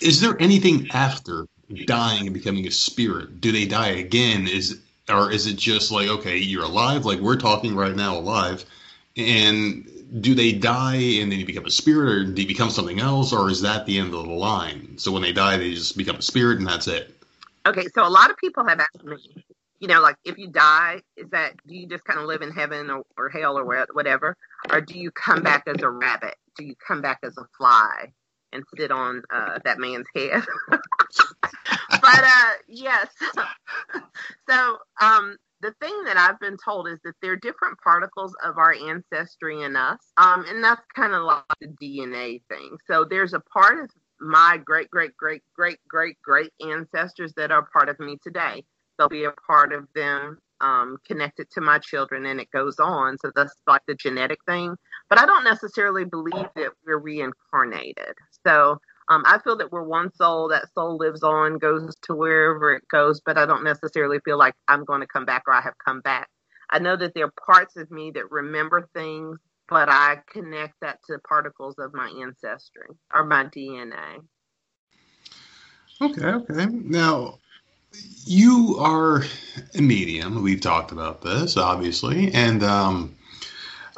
Is there anything after dying and becoming a spirit? Do they die again? Is or is it just like okay, you're alive, like we're talking right now, alive, and do they die and then you become a spirit, or do you become something else, or is that the end of the line? So when they die, they just become a spirit, and that's it. Okay, so a lot of people have asked me, you know, like if you die, is that do you just kind of live in heaven or, or hell or whatever, or do you come back as a rabbit? Do you come back as a fly and sit on uh, that man's head? But uh, yes. so um, the thing that I've been told is that there are different particles of our ancestry in us, um, and that's kind of like the DNA thing. So there's a part of my great, great, great, great, great, great ancestors that are part of me today. There'll be a part of them um, connected to my children, and it goes on. So that's like the genetic thing. But I don't necessarily believe that we're reincarnated. So um, I feel that we're one soul. That soul lives on, goes to wherever it goes. But I don't necessarily feel like I'm going to come back or I have come back. I know that there are parts of me that remember things, but I connect that to particles of my ancestry or my DNA. Okay, okay. Now, you are a medium. We've talked about this, obviously. And um,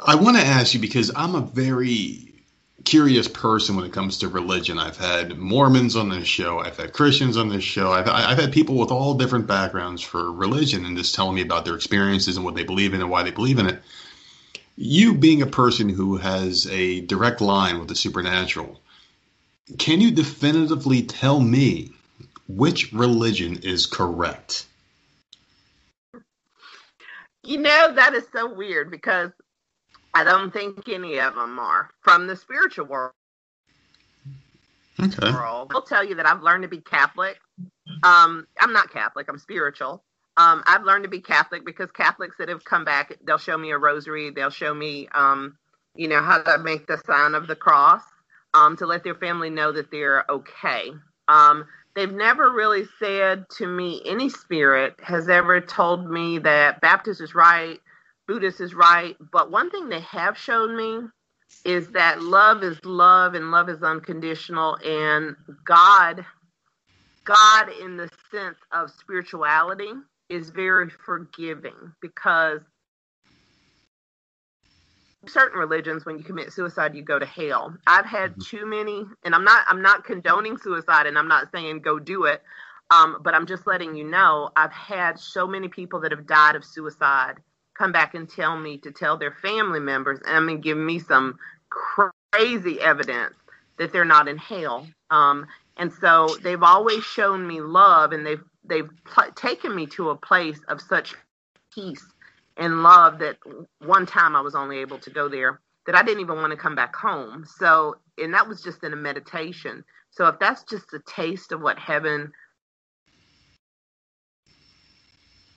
I want to ask you because I'm a very curious person when it comes to religion. I've had Mormons on this show. I've had Christians on this show. I've, I've had people with all different backgrounds for religion and just telling me about their experiences and what they believe in and why they believe in it. You being a person who has a direct line with the supernatural, can you definitively tell me which religion is correct? You know, that is so weird because I don't think any of them are from the spiritual world. Okay. I'll tell you that I've learned to be Catholic. Um, I'm not Catholic, I'm spiritual. Um, I've learned to be Catholic because Catholics that have come back, they'll show me a rosary, they'll show me, um, you know, how to make the sign of the cross um, to let their family know that they're okay. Um, they've never really said to me any spirit has ever told me that Baptist is right, Buddhist is right. But one thing they have shown me is that love is love and love is unconditional and God God in the sense of spirituality is very forgiving because certain religions when you commit suicide you go to hell i've had mm-hmm. too many and i'm not i'm not condoning suicide and i'm not saying go do it um, but i'm just letting you know i've had so many people that have died of suicide come back and tell me to tell their family members and i mean give me some crazy evidence that they're not in hell um, and so they've always shown me love and they've they've pl- taken me to a place of such peace and love that one time I was only able to go there that I didn't even want to come back home. So, and that was just in a meditation. So, if that's just a taste of what heaven,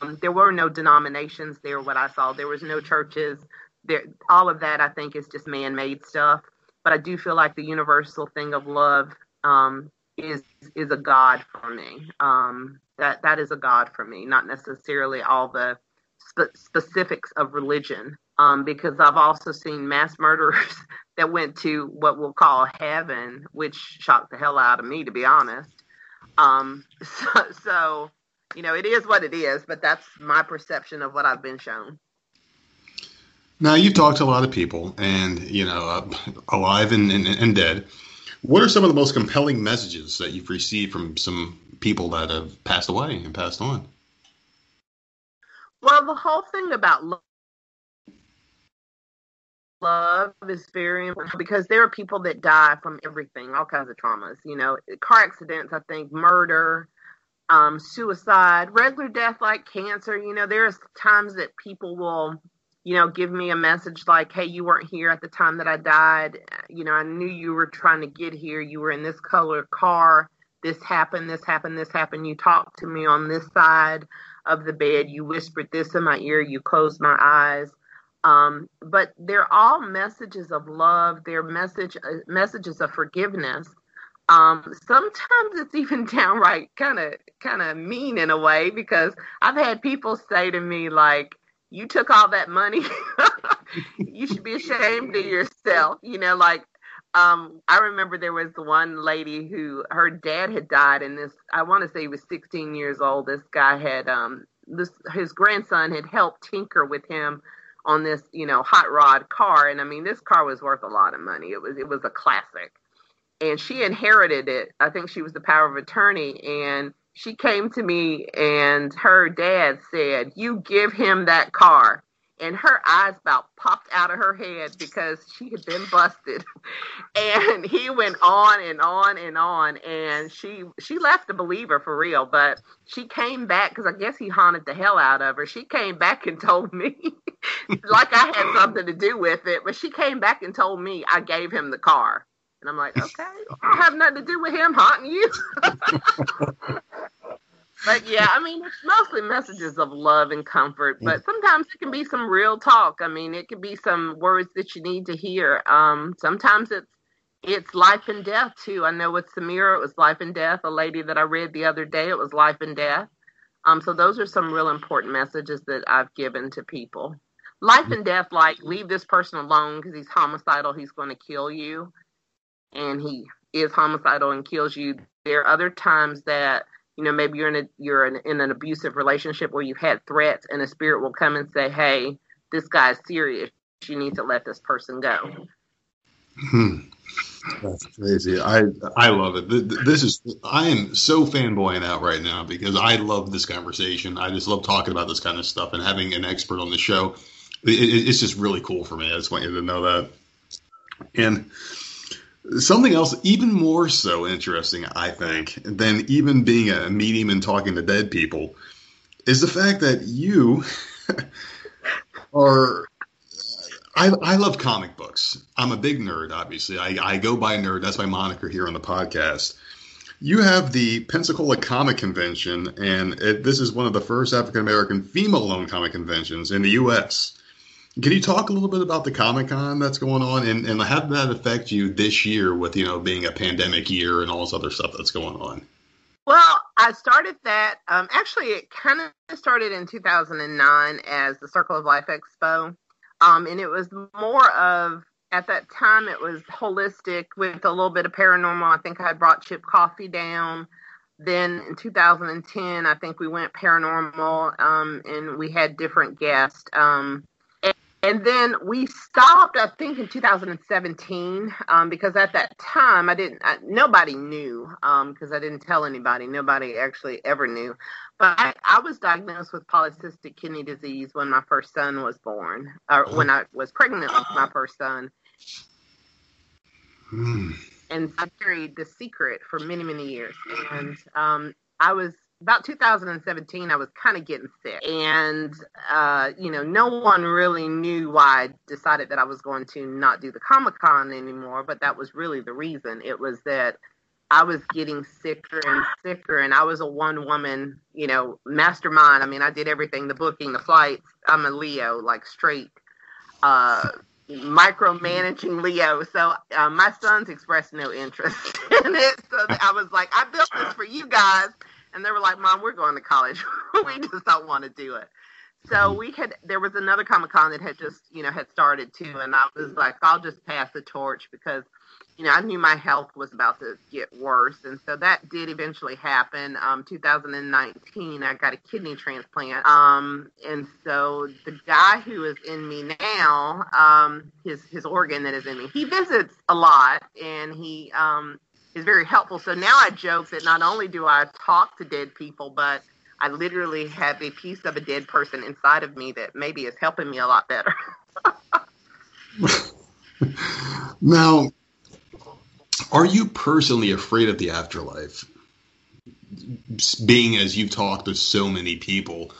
um, there were no denominations there. What I saw, there was no churches. There, all of that I think is just man-made stuff. But I do feel like the universal thing of love um, is is a god for me. Um, that that is a god for me, not necessarily all the spe- specifics of religion um, because I've also seen mass murderers that went to what we'll call heaven, which shocked the hell out of me, to be honest. Um, so, so, you know, it is what it is, but that's my perception of what I've been shown. Now, you've talked to a lot of people, and, you know, uh, alive and, and, and dead. What are some of the most compelling messages that you've received from some people that have passed away and passed on? Well, the whole thing about love, love is very important because there are people that die from everything, all kinds of traumas. You know, car accidents, I think, murder, um, suicide, regular death like cancer. You know, there's times that people will, you know, give me a message like, "Hey, you weren't here at the time that I died. You know, I knew you were trying to get here. You were in this color car. This happened. This happened. This happened. You talked to me on this side." of the bed. You whispered this in my ear. You closed my eyes. Um, but they're all messages of love. They're message uh, messages of forgiveness. Um, sometimes it's even downright kind of kind of mean in a way because I've had people say to me like, "You took all that money. you should be ashamed of yourself." You know, like um, I remember there was one lady who her dad had died, and this I want to say he was 16 years old. This guy had um, this his grandson had helped tinker with him on this you know hot rod car, and I mean this car was worth a lot of money. It was it was a classic, and she inherited it. I think she was the power of attorney, and she came to me, and her dad said, "You give him that car." and her eyes about popped out of her head because she had been busted. and he went on and on and on, and she she left a believer for real, but she came back because I guess he haunted the hell out of her. She came back and told me, like I had something to do with it, but she came back and told me I gave him the car. And I'm like, okay, I have nothing to do with him haunting you. but yeah, I mean, it's mostly messages of love and comfort, but sometimes it can be some real talk. I mean, it can be some words that you need to hear. Um, sometimes it's it's life and death too. I know with Samira, it was life and death. A lady that I read the other day, it was life and death. Um, so those are some real important messages that I've given to people. Life and death, like leave this person alone because he's homicidal, he's going to kill you, and he is homicidal and kills you. There are other times that you know maybe you're in a you're in, in an abusive relationship where you've had threats, and a spirit will come and say, "Hey, this guy's serious. You need to let this person go." Hmm. That's crazy. I I love it. This is I am so fanboying out right now because I love this conversation. I just love talking about this kind of stuff and having an expert on the show. It, it, it's just really cool for me. I just want you to know that. And something else even more so interesting, I think, than even being a medium and talking to dead people, is the fact that you are I, I love comic books. I'm a big nerd, obviously. I, I go by nerd. That's my moniker here on the podcast. You have the Pensacola Comic Convention, and it, this is one of the first African American female owned comic conventions in the U.S. Can you talk a little bit about the Comic Con that's going on, and, and how did that affect you this year with you know being a pandemic year and all this other stuff that's going on? Well, I started that. Um, actually, it kind of started in 2009 as the Circle of Life Expo. Um, and it was more of at that time it was holistic with a little bit of paranormal. I think I brought Chip Coffey down. Then in 2010, I think we went paranormal, um, and we had different guests. Um, and then we stopped, I think, in 2017 um, because at that time I didn't, I, nobody knew because um, I didn't tell anybody. Nobody actually ever knew. But I, I, was diagnosed with polycystic kidney disease when my first son was born, or when I was pregnant with my first son. Hmm. And I carried the secret for many, many years. And um, I was about 2017, I was kind of getting sick. And, uh, you know, no one really knew why I decided that I was going to not do the Comic Con anymore, but that was really the reason. It was that I was getting sicker and sicker, and I was a one woman, you know, mastermind. I mean, I did everything the booking, the flights. I'm a Leo, like straight. Uh, micromanaging Leo. So uh, my sons expressed no interest in it. So I was like, I built this for you guys and they were like, "Mom, we're going to college. we just don't want to do it." So mm-hmm. we had there was another Comic Con that had just you know had started too, and I was like, "I'll just pass the torch because." You know, I knew my health was about to get worse, and so that did eventually happen. Um, 2019, I got a kidney transplant, um, and so the guy who is in me now, um, his his organ that is in me, he visits a lot, and he um, is very helpful. So now I joke that not only do I talk to dead people, but I literally have a piece of a dead person inside of me that maybe is helping me a lot better. now, are you personally afraid of the afterlife? Being as you've talked to so many people,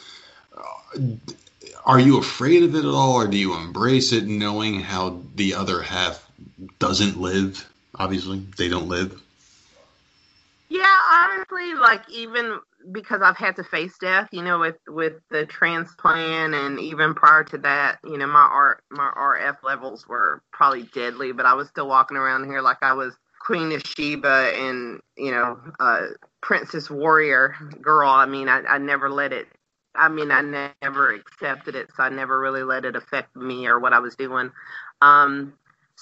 are you afraid of it at all, or do you embrace it knowing how the other half doesn't live? Obviously they don't live yeah honestly like even because i've had to face death you know with with the transplant and even prior to that you know my art my rf levels were probably deadly but i was still walking around here like i was queen of sheba and you know uh princess warrior girl i mean i, I never let it I mean, I never accepted it, so I never really let it affect me or what I was doing. Um,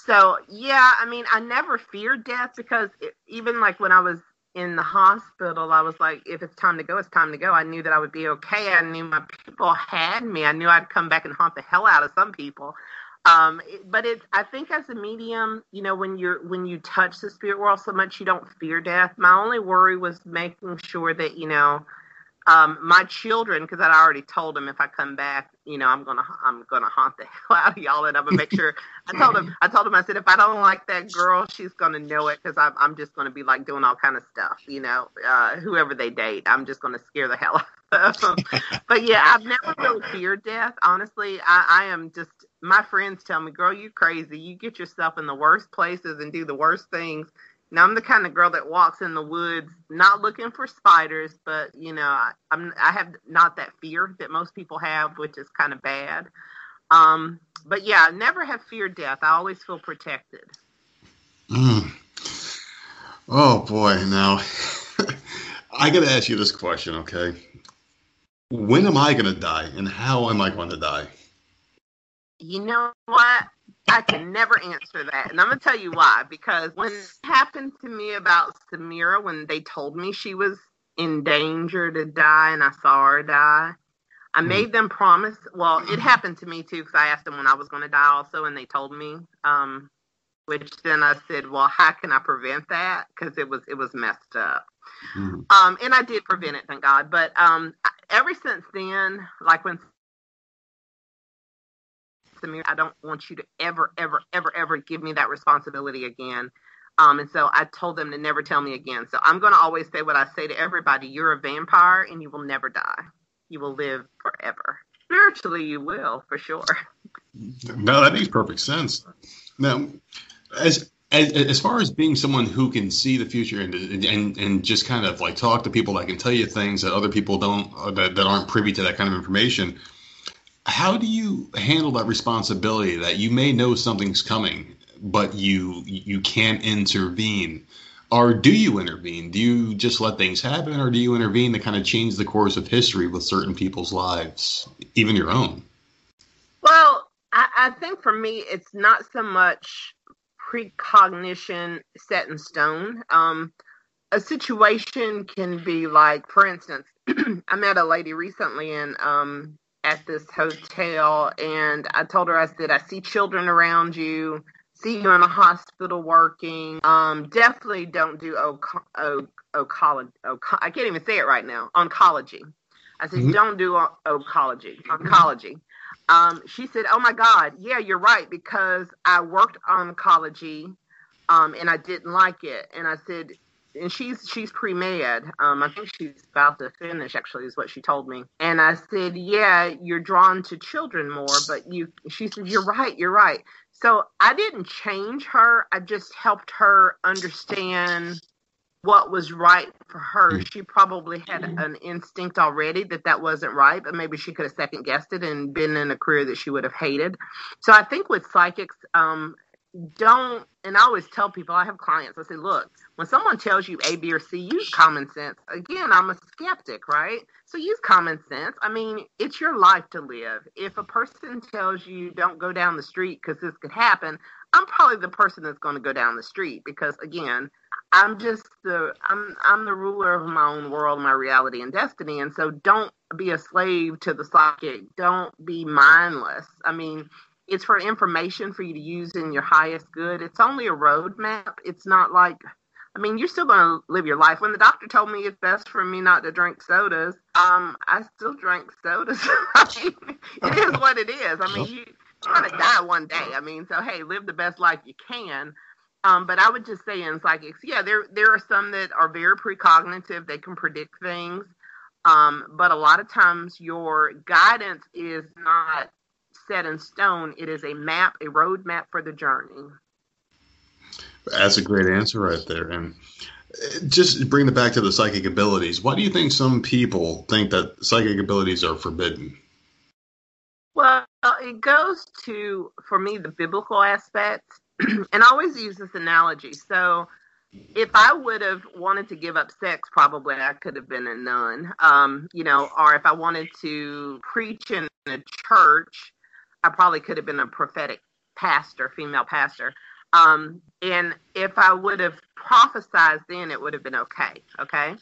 so yeah, I mean, I never feared death because it, even like when I was in the hospital, I was like, if it's time to go, it's time to go. I knew that I would be okay. I knew my people had me. I knew I'd come back and haunt the hell out of some people. Um, it, but it's I think as a medium, you know, when you're when you touch the spirit world so much, you don't fear death. My only worry was making sure that you know um, my children, because I already told them if I come back, you know, I'm gonna I'm gonna haunt the hell out of y'all, and I'm gonna make sure. I told them I told them I said if I don't like that girl, she's gonna know it because I'm I'm just gonna be like doing all kind of stuff, you know, uh, whoever they date, I'm just gonna scare the hell out of them. but yeah, I've never really feared death. Honestly, I, I am just my friends tell me, girl, you crazy. You get yourself in the worst places and do the worst things now I'm the kind of girl that walks in the woods, not looking for spiders, but you know, I, I'm I have not that fear that most people have, which is kind of bad. Um, but yeah, I never have feared death. I always feel protected. Mm. Oh boy, now I got to ask you this question, okay? When am I going to die, and how am I going to die? You know what? I can never answer that. And I'm going to tell you why. Because when it happened to me about Samira, when they told me she was in danger to die and I saw her die, I mm-hmm. made them promise. Well, it happened to me too because I asked them when I was going to die also, and they told me. Um, which then I said, well, how can I prevent that? Because it was it was messed up. Mm-hmm. Um, and I did prevent it, thank God. But um, ever since then, like when Samir, I don't want you to ever, ever, ever, ever give me that responsibility again. Um, and so I told them to never tell me again. So I'm going to always say what I say to everybody you're a vampire and you will never die. You will live forever. Spiritually, you will, for sure. No, that makes perfect sense. Now, as as, as far as being someone who can see the future and, and and just kind of like talk to people that can tell you things that other people don't that, that aren't privy to that kind of information, how do you handle that responsibility that you may know something's coming, but you you can't intervene? Or do you intervene? Do you just let things happen, or do you intervene to kind of change the course of history with certain people's lives, even your own? Well, I, I think for me, it's not so much precognition set in stone. Um, a situation can be like, for instance, I met a lady recently, and um, at this hotel and I told her I said I see children around you, see you in a hospital working. Um, definitely don't do onco- o- oncology. I can't even say it right now. Oncology. I said mm-hmm. don't do oncology. Oncology. Um, she said, "Oh my God, yeah, you're right because I worked oncology, um, and I didn't like it." And I said, she's she's pre med. Um, I think she's about to finish. Actually, is what she told me. And I said, "Yeah, you're drawn to children more, but you." She said, "You're right. You're right." So I didn't change her. I just helped her understand what was right for her. Mm-hmm. She probably had an instinct already that that wasn't right, but maybe she could have second guessed it and been in a career that she would have hated. So I think with psychics, um, don't and I always tell people I have clients, I say, look, when someone tells you A, B, or C, use common sense. Again, I'm a skeptic, right? So use common sense. I mean, it's your life to live. If a person tells you don't go down the street because this could happen, I'm probably the person that's going to go down the street because again, I'm just the I'm I'm the ruler of my own world, my reality and destiny. And so don't be a slave to the psychic. Don't be mindless. I mean, it's for information for you to use in your highest good. It's only a roadmap. It's not like, I mean, you're still going to live your life. When the doctor told me it's best for me not to drink sodas, um, I still drank sodas. it is what it is. I mean, you, you're going to die one day. I mean, so hey, live the best life you can. Um, but I would just say in psychics, yeah, there there are some that are very precognitive. They can predict things. Um, but a lot of times your guidance is not set in stone. It is a map, a roadmap for the journey. That's a great answer right there. And just bring it back to the psychic abilities. Why do you think some people think that psychic abilities are forbidden? Well, it goes to, for me, the biblical aspect. and I always use this analogy. So, if I would have wanted to give up sex, probably I could have been a nun. Um, you know, or if I wanted to preach in a church, I probably could have been a prophetic pastor, female pastor. Um, and if I would have prophesied then, it would have been okay. Okay.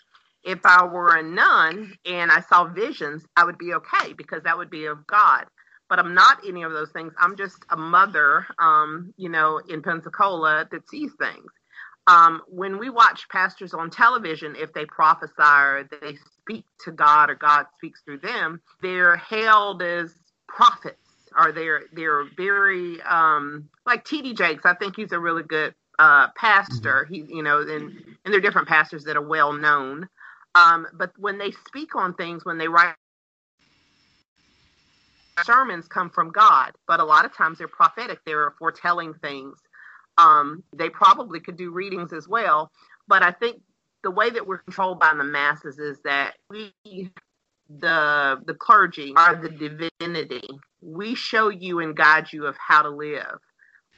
If I were a nun and I saw visions, I would be okay because that would be of God. But I'm not any of those things. I'm just a mother, um, you know, in Pensacola that sees things. Um, when we watch pastors on television, if they prophesy or they speak to God or God speaks through them, they're hailed as prophets or they're they're very um, like T.D. Jakes. I think he's a really good uh, pastor. Mm-hmm. He, you know, and and there are different pastors that are well known. Um, but when they speak on things, when they write sermons, come from God. But a lot of times they're prophetic. They're foretelling things. Um, they probably could do readings as well. But I think the way that we're controlled by the masses is that we, the the clergy, are the divinity. We show you and guide you of how to live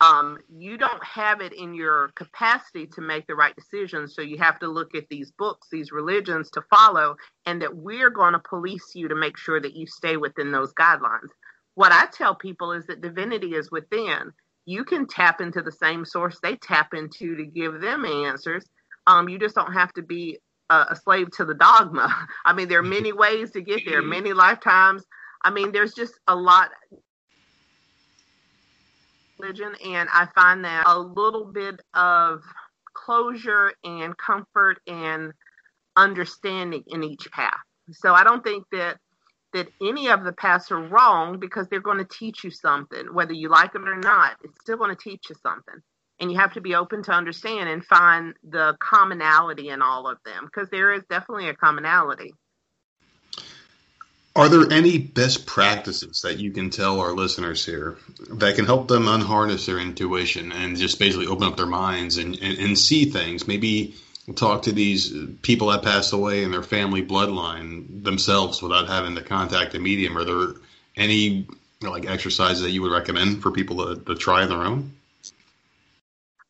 um, you don't have it in your capacity to make the right decisions. So you have to look at these books, these religions to follow, and that we're going to police you to make sure that you stay within those guidelines. What I tell people is that divinity is within. You can tap into the same source they tap into to give them answers. Um, you just don't have to be a, a slave to the dogma. I mean, there are many ways to get there, many lifetimes. I mean, there's just a lot religion, and I find that a little bit of closure and comfort and understanding in each path. So I don't think that that any of the paths are wrong because they're going to teach you something, whether you like it or not. It's still going to teach you something, and you have to be open to understand and find the commonality in all of them because there is definitely a commonality. Are there any best practices that you can tell our listeners here that can help them unharness their intuition and just basically open up their minds and, and, and see things? Maybe talk to these people that passed away in their family bloodline themselves without having to contact a medium. Are there any like exercises that you would recommend for people to, to try on their own?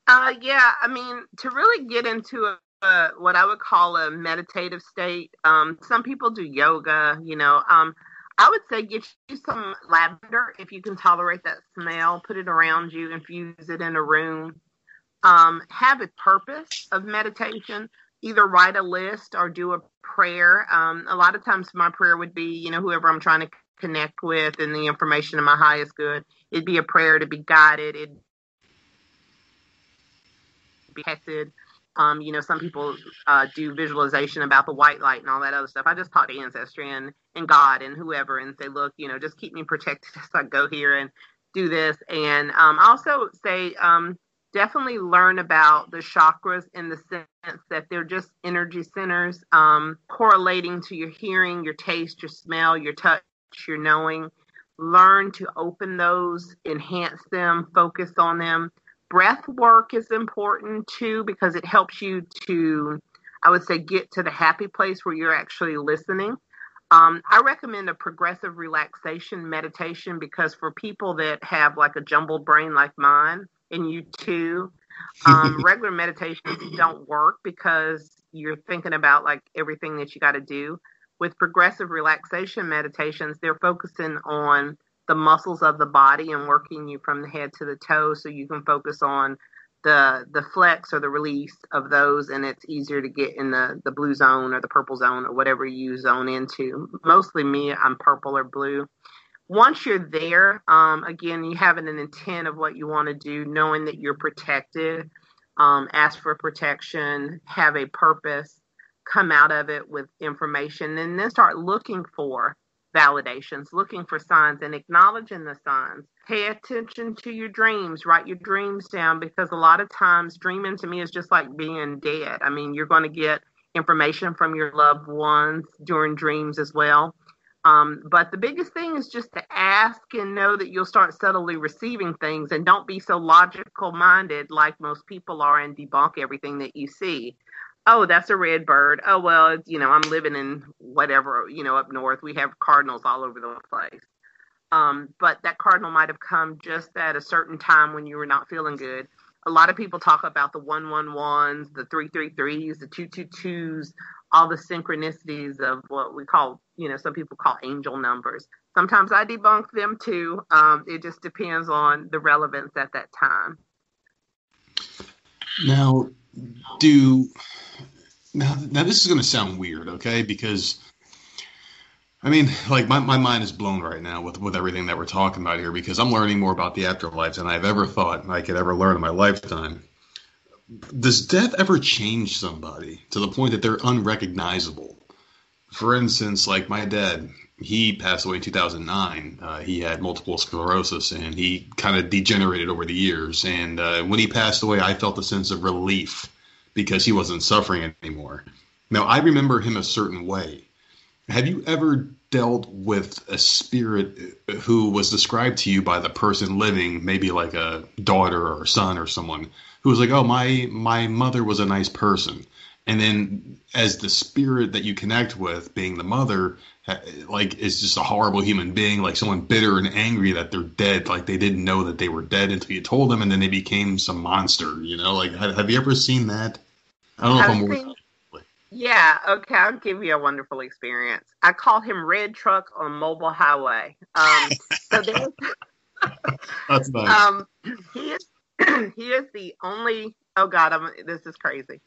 Uh, yeah, I mean, to really get into a a, what I would call a meditative state. Um, some people do yoga, you know. Um, I would say get you some lavender if you can tolerate that smell. Put it around you, infuse it in a room. Um, have a purpose of meditation. Either write a list or do a prayer. Um, a lot of times, my prayer would be, you know, whoever I'm trying to connect with and the information in my highest good. It'd be a prayer to be guided. It'd protected. Um, you know, some people uh, do visualization about the white light and all that other stuff. I just talk to ancestry and, and God and whoever and say, look, you know, just keep me protected as I go here and do this. And um, also say, um, definitely learn about the chakras in the sense that they're just energy centers um, correlating to your hearing, your taste, your smell, your touch, your knowing. Learn to open those, enhance them, focus on them breath work is important too because it helps you to, I would say, get to the happy place where you're actually listening. Um, I recommend a progressive relaxation meditation because for people that have like a jumbled brain like mine, and you too, um, regular meditations don't work because you're thinking about like everything that you got to do. With progressive relaxation meditations, they're focusing on the muscles of the body and working you from the head to the toe so you can focus on the the flex or the release of those and it's easier to get in the the blue zone or the purple zone or whatever you zone into. Mostly me i'm purple or blue. Once you're there um, again you have an intent of what you want to do knowing that you're protected um, ask for protection have a purpose come out of it with information and then start looking for validations, looking for signs and acknowledging the signs. Pay attention to your dreams, write your dreams down because a lot of times dreaming to me is just like being dead. I mean, you're going to get information from your loved ones during dreams as well. Um, but the biggest thing is just to ask and know that you'll start subtly receiving things and don't be so logical minded like most people are and debunk everything that you see oh, that's a red bird. Oh, well, you know, I'm living in whatever, you know, up north. We have cardinals all over the place. Um, but that cardinal might have come just at a certain time when you were not feeling good. A lot of people talk about the 111s, the 333s, the 222s, all the synchronicities of what we call, you know, some people call angel numbers. Sometimes I debunk them too. Um, it just depends on the relevance at that time. Now, do now, now this is going to sound weird, okay? Because I mean, like my, my mind is blown right now with, with everything that we're talking about here because I'm learning more about the afterlife than I've ever thought I could ever learn in my lifetime. does death ever change somebody to the point that they're unrecognizable? For instance, like my dad, he passed away in 2009. Uh, he had multiple sclerosis and he kind of degenerated over the years. And uh, when he passed away, I felt a sense of relief because he wasn't suffering anymore. Now, I remember him a certain way. Have you ever dealt with a spirit who was described to you by the person living, maybe like a daughter or son or someone who was like, "Oh, my my mother was a nice person," and then as the spirit that you connect with, being the mother, like is just a horrible human being, like someone bitter and angry that they're dead, like they didn't know that they were dead until you told them, and then they became some monster. You know, like have, you ever seen that? I don't know I've if I'm. Seen, yeah, okay, I'll give you a wonderful experience. I call him Red Truck on Mobile Highway. Um, so That's nice. Um, he is he is the only. Oh God, I'm, this is crazy.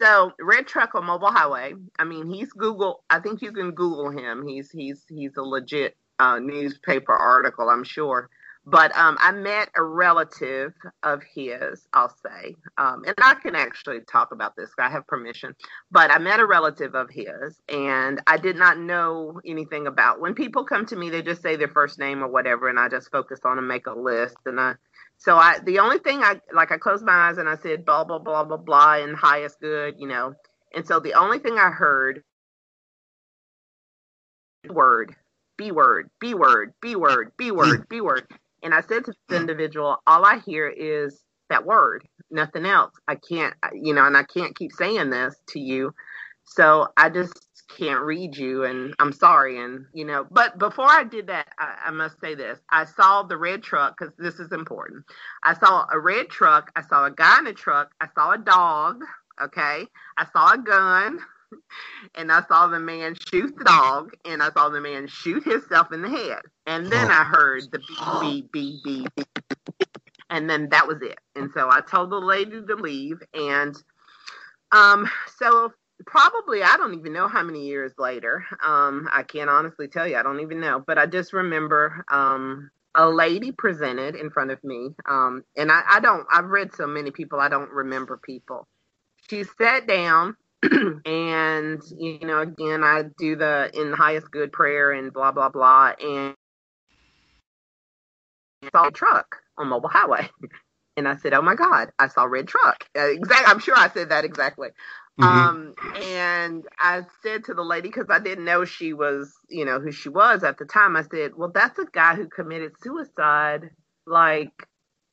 So Red Truck on Mobile Highway. I mean, he's Google. I think you can Google him. He's he's he's a legit uh, newspaper article. I'm sure. But um, I met a relative of his, I'll say, um, and I can actually talk about this. I have permission. But I met a relative of his, and I did not know anything about. When people come to me, they just say their first name or whatever, and I just focus on and make a list. And I, so I, the only thing I like, I closed my eyes and I said blah blah blah blah blah, and highest good, you know. And so the only thing I heard word B word, B word, B word, B word, B word. And I said to the individual, all I hear is that word, nothing else. I can't, you know, and I can't keep saying this to you. So I just can't read you and I'm sorry. And, you know, but before I did that, I, I must say this. I saw the red truck because this is important. I saw a red truck. I saw a guy in a truck. I saw a dog. Okay. I saw a gun and I saw the man shoot the dog, and I saw the man shoot himself in the head. And then oh. I heard the beep, beep, beep, beep, and then that was it. And so I told the lady to leave, and um, so probably I don't even know how many years later. Um, I can't honestly tell you. I don't even know, but I just remember um a lady presented in front of me. Um, and I, I don't. I've read so many people. I don't remember people. She sat down and you know, again, I do the in the highest good prayer and blah blah blah, and saw a truck on Mobile Highway, and I said, "Oh my God, I saw red truck." Uh, exactly, I'm sure I said that exactly. Mm-hmm. Um, and I said to the lady because I didn't know she was, you know, who she was at the time. I said, "Well, that's a guy who committed suicide. Like,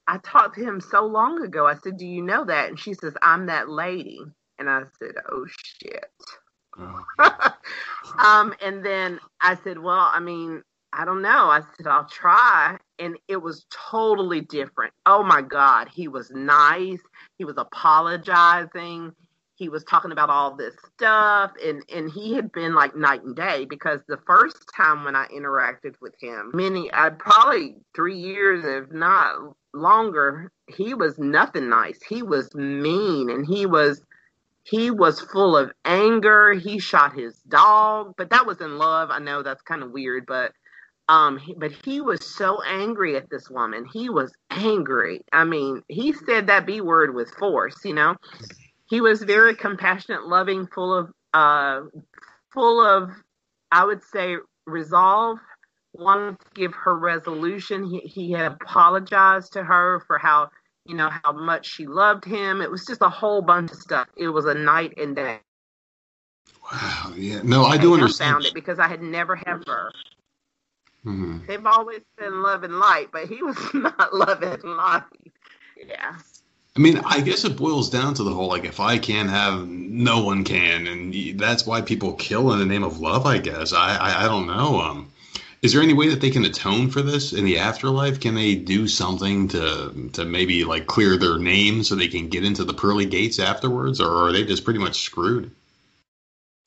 I talked to him so long ago." I said, "Do you know that?" And she says, "I'm that lady." And I said, oh shit. Oh. um, and then I said, well, I mean, I don't know. I said, I'll try. And it was totally different. Oh my God. He was nice. He was apologizing. He was talking about all this stuff. And, and he had been like night and day because the first time when I interacted with him, many, I probably three years, if not longer, he was nothing nice. He was mean and he was he was full of anger. He shot his dog, but that was in love. I know that's kind of weird, but um but he was so angry at this woman. He was angry. I mean, he said that B word with force, you know. He was very compassionate, loving, full of uh full of I would say resolve wanted to give her resolution. He, he had apologized to her for how you know, how much she loved him. It was just a whole bunch of stuff. It was a night and day. Wow. Yeah. No, I do and understand. Found it because I had never had her. Mm-hmm. They've always been love and light, but he was not love and light. Yeah. I mean, I guess it boils down to the whole like, if I can't have, no one can, and that's why people kill in the name of love. I guess I I, I don't know. Um, is there any way that they can atone for this in the afterlife? Can they do something to to maybe like clear their name so they can get into the pearly gates afterwards, or are they just pretty much screwed?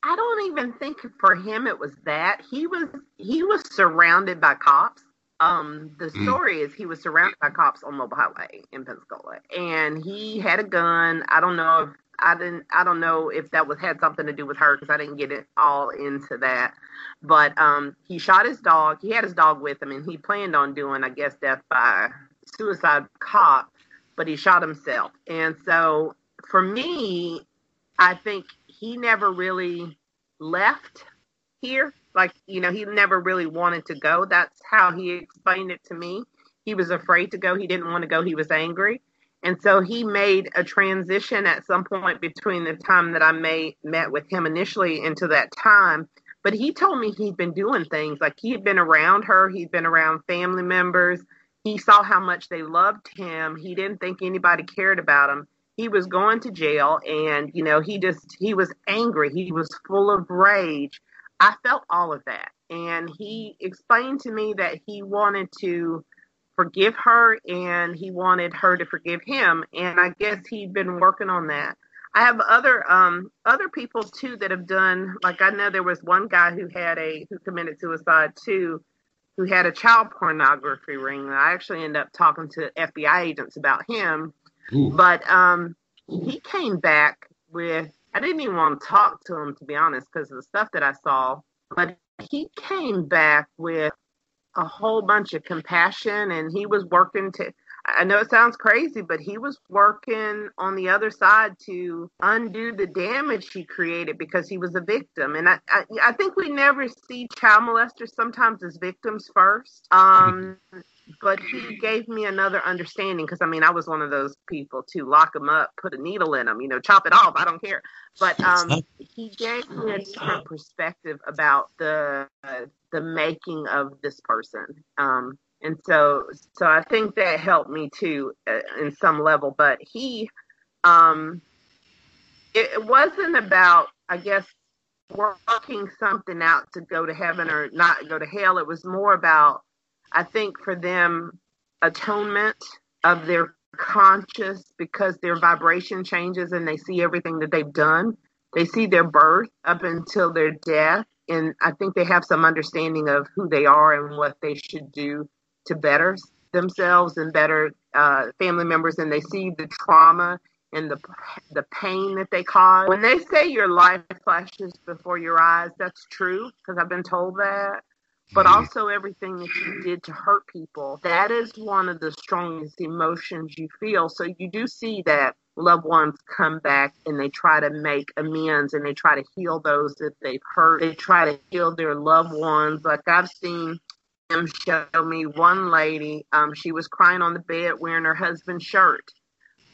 I don't even think for him it was that he was he was surrounded by cops. Um, the mm. story is he was surrounded by cops on Mobile Highway in Pensacola, and he had a gun. I don't know if I didn't. I don't know if that was had something to do with her because I didn't get it all into that. But um, he shot his dog. He had his dog with him, and he planned on doing, I guess, death by suicide cop. But he shot himself, and so for me, I think he never really left here. Like, you know, he never really wanted to go. That's how he explained it to me. He was afraid to go. He didn't want to go. He was angry. And so he made a transition at some point between the time that I may, met with him initially into that time. But he told me he'd been doing things like he had been around her, he'd been around family members. He saw how much they loved him. He didn't think anybody cared about him. He was going to jail and, you know, he just, he was angry. He was full of rage. I felt all of that. And he explained to me that he wanted to forgive her and he wanted her to forgive him and i guess he'd been working on that i have other um other people too that have done like i know there was one guy who had a who committed suicide too who had a child pornography ring i actually ended up talking to fbi agents about him Ooh. but um he came back with i didn't even want to talk to him to be honest because of the stuff that i saw but he came back with a whole bunch of compassion and he was working to I know it sounds crazy, but he was working on the other side to undo the damage he created because he was a victim. And I, I, I think we never see child molesters sometimes as victims first. Um, but he gave me another understanding because I mean I was one of those people to lock him up, put a needle in him, you know, chop it off. I don't care. But um, he gave me a different perspective about the uh, the making of this person. Um, and so so I think that helped me too uh, in some level. But he, um, it, it wasn't about I guess working something out to go to heaven or not go to hell. It was more about I think for them, atonement of their conscious because their vibration changes and they see everything that they've done. They see their birth up until their death. And I think they have some understanding of who they are and what they should do to better themselves and better uh, family members. And they see the trauma and the the pain that they cause. When they say your life flashes before your eyes, that's true because I've been told that but mm-hmm. also everything that you did to hurt people. That is one of the strongest emotions you feel. So you do see that loved ones come back and they try to make amends and they try to heal those that they've hurt. They try to heal their loved ones. Like I've seen them show me one lady, um, she was crying on the bed wearing her husband's shirt.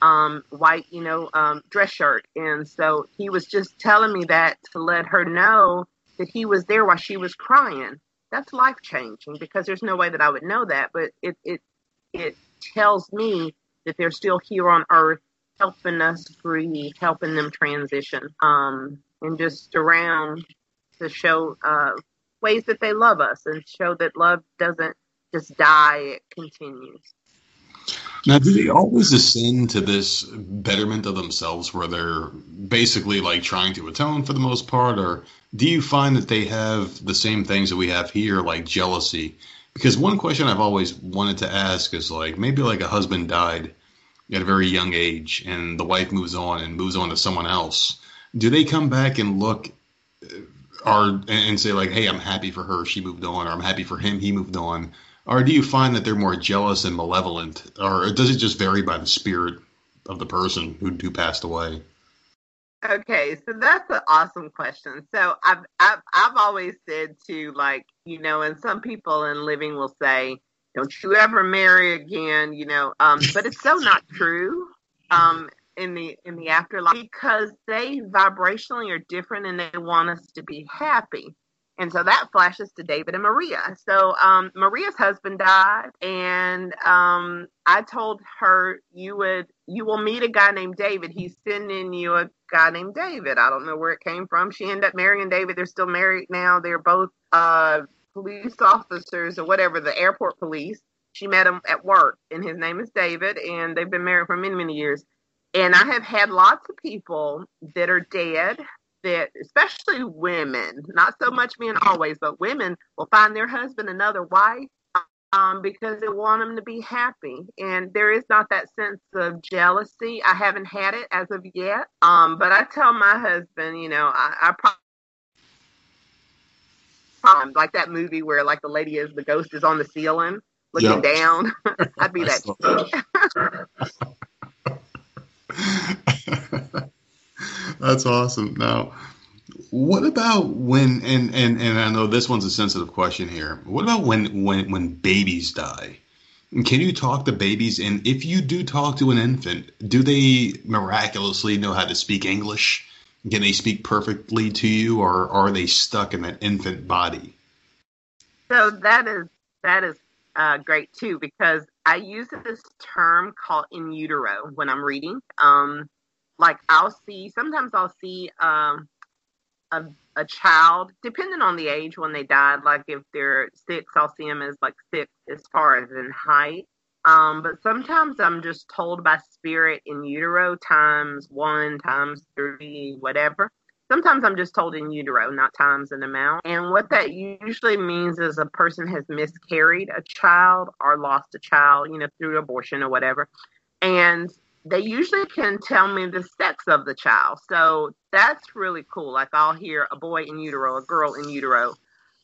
Um, white, you know, um, dress shirt. And so he was just telling me that to let her know that he was there while she was crying that's life changing because there's no way that I would know that, but it it it tells me that they're still here on earth helping us breathe, helping them transition, um, and just around to show uh, ways that they love us and show that love doesn't just die, it continues. Now, do they always ascend to this betterment of themselves where they're basically like trying to atone for the most part? Or do you find that they have the same things that we have here, like jealousy? Because one question I've always wanted to ask is like maybe like a husband died at a very young age and the wife moves on and moves on to someone else. Do they come back and look uh, or and say like, "Hey, I'm happy for her, she moved on," or "I'm happy for him, he moved on"? Or do you find that they're more jealous and malevolent, or does it just vary by the spirit of the person who, who passed away? Okay, so that's an awesome question. So I've, I've I've always said to like you know, and some people in living will say, "Don't you ever marry again," you know, um, but it's so not true. Um, in the in the afterlife because they vibrationally are different and they want us to be happy. And so that flashes to David and Maria. So um, Maria's husband died, and um, I told her you would you will meet a guy named David. He's sending you a guy named David. I don't know where it came from. She ended up marrying David. They're still married now. They're both uh, police officers or whatever, the airport police. She met him at work, and his name is David, and they've been married for many many years. And I have had lots of people that are dead that especially women, not so much men always, but women will find their husband another wife um, because they want them to be happy. And there is not that sense of jealousy. I haven't had it as of yet. Um, but I tell my husband, you know, I, I probably like that movie where like the lady is the ghost is on the ceiling looking yep. down. I'd be that. That's awesome. Now, what about when and, and and I know this one's a sensitive question here. What about when when when babies die? Can you talk to babies? And if you do talk to an infant, do they miraculously know how to speak English? Can they speak perfectly to you, or are they stuck in that infant body? So that is that is uh, great too because I use this term called in utero when I'm reading. Um, like I'll see sometimes I'll see um, a a child, depending on the age when they died. Like if they're six, I'll see them as like six as far as in height. Um, but sometimes I'm just told by spirit in utero times one, times three, whatever. Sometimes I'm just told in utero, not times an amount. And what that usually means is a person has miscarried a child or lost a child, you know, through abortion or whatever. And they usually can tell me the sex of the child. So that's really cool. Like I'll hear a boy in utero, a girl in utero.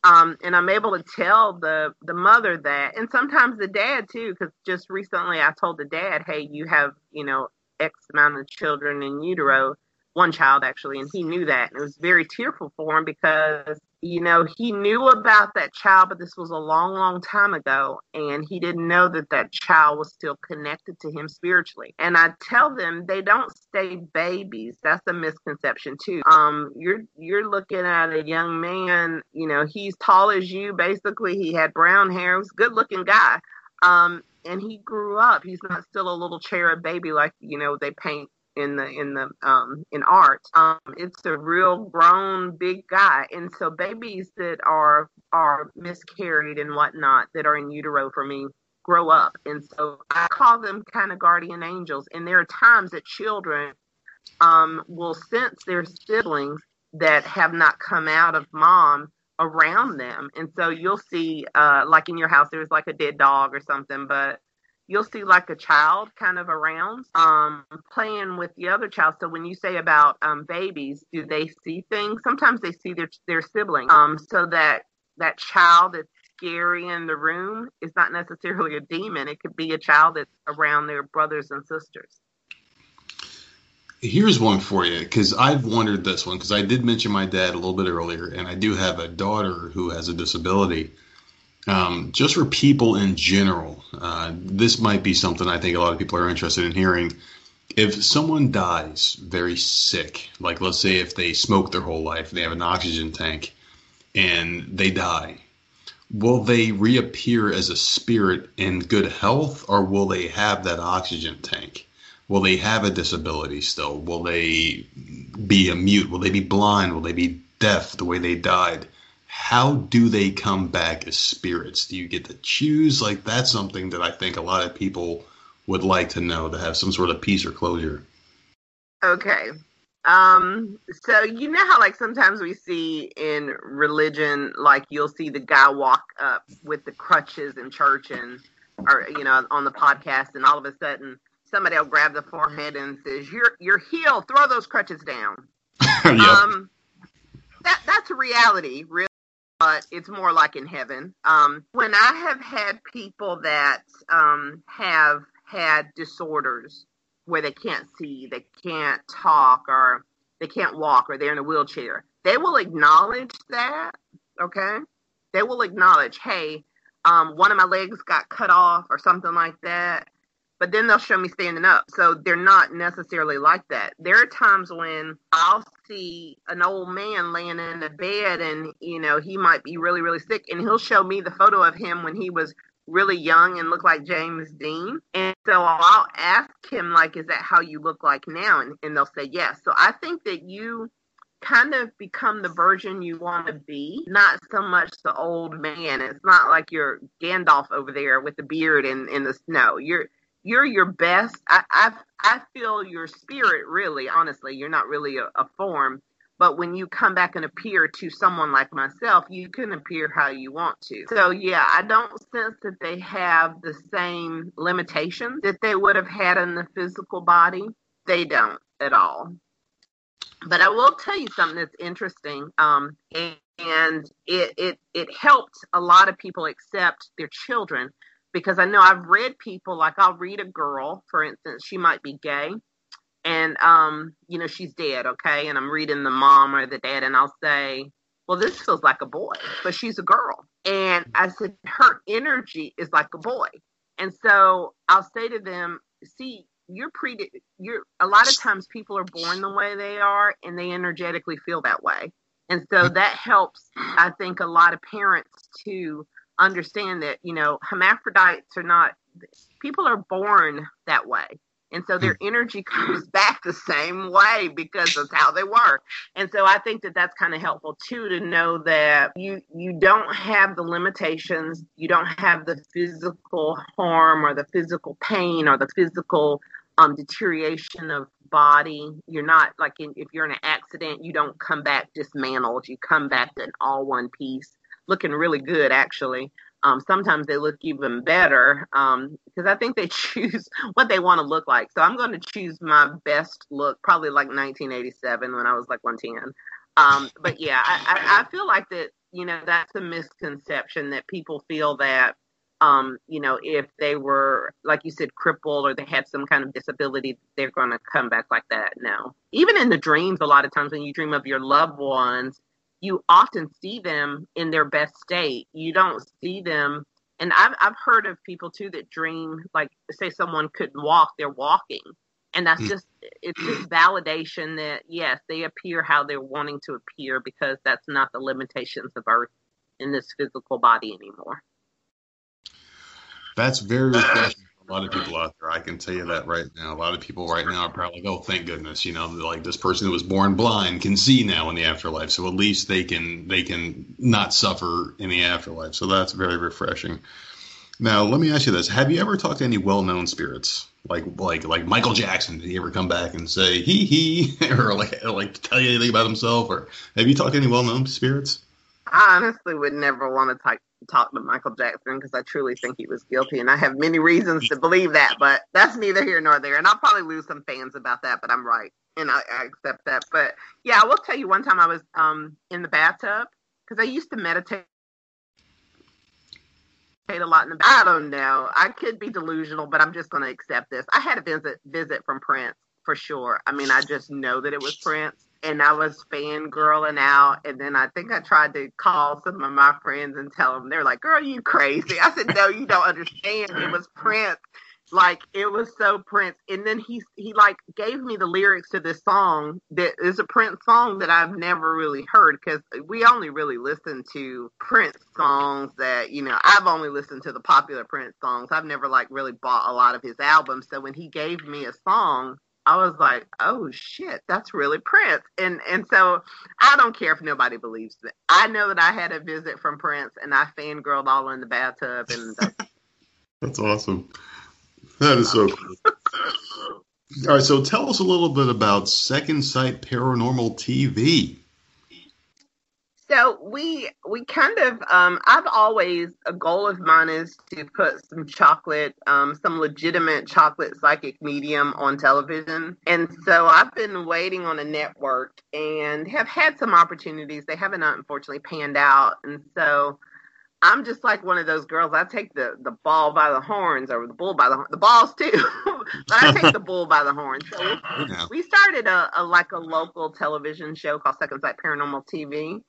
Um, and I'm able to tell the the mother that, and sometimes the dad too, because just recently I told the dad, "Hey, you have you know X amount of children in utero, one child actually, and he knew that. And it was very tearful for him because, you know, he knew about that child, but this was a long, long time ago. And he didn't know that that child was still connected to him spiritually. And I tell them they don't stay babies. That's a misconception too. Um, you're, you're looking at a young man, you know, he's tall as you. Basically, he had brown hair. He was a good looking guy. Um, and he grew up. He's not still a little cherub baby like, you know, they paint in the in the um in art um it's a real grown big guy. And so babies that are are miscarried and whatnot that are in utero for me grow up. And so i call them kind of guardian angels. And there are times that children um will sense their siblings that have not come out of mom around them. And so you'll see uh like in your house there's like a dead dog or something but you'll see like a child kind of around um, playing with the other child. So when you say about um, babies, do they see things? Sometimes they see their their sibling. Um, so that that child that's scary in the room is not necessarily a demon. It could be a child that's around their brothers and sisters. Here's one for you because I've wondered this one because I did mention my dad a little bit earlier, and I do have a daughter who has a disability um, just for people in general, uh, this might be something I think a lot of people are interested in hearing. If someone dies very sick, like let's say if they smoke their whole life, they have an oxygen tank, and they die, will they reappear as a spirit in good health, or will they have that oxygen tank? Will they have a disability still? Will they be a mute? Will they be blind? Will they be deaf the way they died? How do they come back as spirits? Do you get to choose? Like that's something that I think a lot of people would like to know to have some sort of peace or closure. Okay. Um, so you know how like sometimes we see in religion, like you'll see the guy walk up with the crutches in church and or you know, on the podcast and all of a sudden somebody will grab the forehead and says, You're you're healed, throw those crutches down. yep. Um that that's a reality, really but it's more like in heaven. Um, when I have had people that um, have had disorders where they can't see, they can't talk, or they can't walk, or they're in a wheelchair, they will acknowledge that. Okay, they will acknowledge, hey, um, one of my legs got cut off, or something like that but then they'll show me standing up. So they're not necessarily like that. There are times when I'll see an old man laying in a bed and, you know, he might be really, really sick and he'll show me the photo of him when he was really young and looked like James Dean. And so I'll ask him, like, is that how you look like now? And, and they'll say yes. So I think that you kind of become the version you want to be, not so much the old man. It's not like you're Gandalf over there with the beard and in the snow. You're you're your best. I, I, I feel your spirit really, honestly, you're not really a, a form, but when you come back and appear to someone like myself, you can appear how you want to. So yeah, I don't sense that they have the same limitations that they would have had in the physical body. They don't at all. But I will tell you something that's interesting. Um, and, and it, it, it helped a lot of people accept their children because I know I've read people like I'll read a girl, for instance, she might be gay, and um, you know, she's dead, okay, and I'm reading the mom or the dad, and I'll say, well, this feels like a boy, but she's a girl, and I said her energy is like a boy, and so I'll say to them, see, you're pre, you're a lot of times people are born the way they are, and they energetically feel that way, and so that helps, I think, a lot of parents to understand that you know hermaphrodites are not people are born that way and so their energy comes back the same way because of how they were. And so I think that that's kind of helpful too to know that you you don't have the limitations, you don't have the physical harm or the physical pain or the physical um, deterioration of body. You're not like in, if you're in an accident, you don't come back dismantled. You come back in all one piece, looking really good actually. Um, sometimes they look even better um, because I think they choose what they want to look like. So I'm going to choose my best look, probably like 1987 when I was like 110. Um, but yeah, I, I, I feel like that, you know, that's a misconception that people feel that, um, you know, if they were, like you said, crippled or they had some kind of disability, they're going to come back like that. No. Even in the dreams, a lot of times when you dream of your loved ones, you often see them in their best state. You don't see them. And I've, I've heard of people too that dream, like, say someone couldn't walk, they're walking. And that's hmm. just, it's just validation that, yes, they appear how they're wanting to appear because that's not the limitations of Earth in this physical body anymore. That's very refreshing a lot of people out there. I can tell you that right now. A lot of people right now are probably like, "Oh, thank goodness!" You know, like this person who was born blind can see now in the afterlife, so at least they can they can not suffer in the afterlife. So that's very refreshing. Now, let me ask you this: Have you ever talked to any well-known spirits, like like like Michael Jackson? Did he ever come back and say he he, or like like tell you anything about himself? Or have you talked to any well-known spirits? I honestly would never want to talk talk to Michael Jackson because I truly think he was guilty, and I have many reasons to believe that. But that's neither here nor there, and I'll probably lose some fans about that. But I'm right, and I, I accept that. But yeah, I will tell you. One time I was um in the bathtub because I used to meditate a lot in the I don't know. I could be delusional, but I'm just going to accept this. I had a visit visit from Prince for sure. I mean, I just know that it was Prince and I was fangirling out. And then I think I tried to call some of my friends and tell them, they're like, girl, you crazy. I said, no, you don't understand. It was Prince. Like it was so Prince. And then he, he like gave me the lyrics to this song that is a Prince song that I've never really heard because we only really listen to Prince songs that, you know, I've only listened to the popular Prince songs. I've never like really bought a lot of his albums. So when he gave me a song, I was like, oh shit, that's really Prince. And and so I don't care if nobody believes it. I know that I had a visit from Prince and I fangirled all in the bathtub and That's awesome. That is so cool. all right, so tell us a little bit about Second Sight Paranormal TV. So we we kind of um, I've always a goal of mine is to put some chocolate, um, some legitimate chocolate psychic medium on television, and so I've been waiting on a network and have had some opportunities. They haven't unfortunately panned out, and so I'm just like one of those girls. I take the the ball by the horns or the bull by the the balls too, but I take the bull by the horns. So we, we started a, a like a local television show called Second Sight Paranormal TV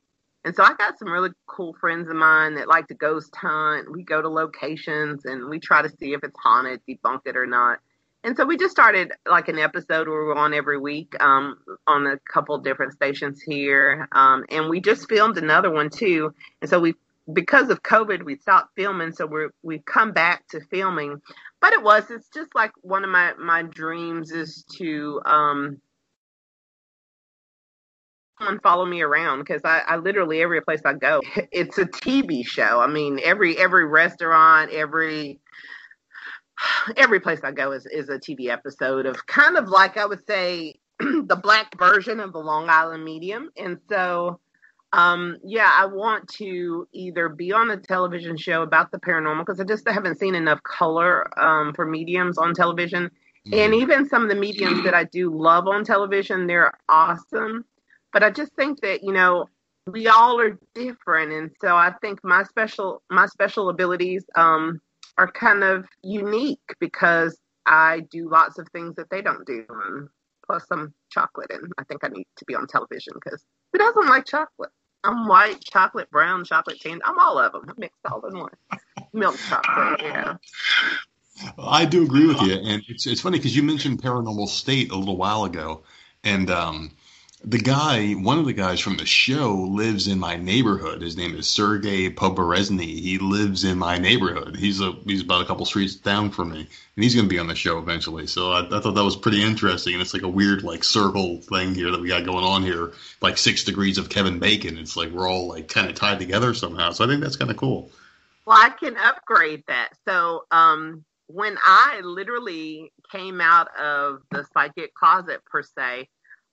and so I got some really cool friends of mine that like to ghost hunt. We go to locations and we try to see if it's haunted, debunk it or not. And so we just started like an episode where we're on every week um, on a couple different stations here. Um, and we just filmed another one too. And so we, because of COVID, we stopped filming. So we're, we've come back to filming. But it was, it's just like one of my, my dreams is to, um, someone follow me around because I, I literally every place I go, it's a TV show. I mean, every every restaurant, every every place I go is is a TV episode of kind of like I would say the black version of the Long Island medium. And so um yeah, I want to either be on a television show about the paranormal because I just haven't seen enough color um for mediums on television. Mm-hmm. And even some of the mediums that I do love on television, they're awesome but I just think that, you know, we all are different. And so I think my special, my special abilities, um, are kind of unique because I do lots of things that they don't do. And plus some chocolate, and I think I need to be on television because who doesn't like chocolate? I'm white, chocolate, brown, chocolate, tan. I'm all of them. I mixed all in one. Milk chocolate, yeah. I do agree with you, and it's it's funny because you mentioned Paranormal State a little while ago, and um, the guy, one of the guys from the show, lives in my neighborhood. His name is Sergey Poberezny. He lives in my neighborhood. He's a he's about a couple streets down from me, and he's going to be on the show eventually. So I, I thought that was pretty interesting, and it's like a weird like circle thing here that we got going on here, like six degrees of Kevin Bacon. It's like we're all like kind of tied together somehow. So I think that's kind of cool. Well, I can upgrade that. So um, when I literally came out of the psychic closet per se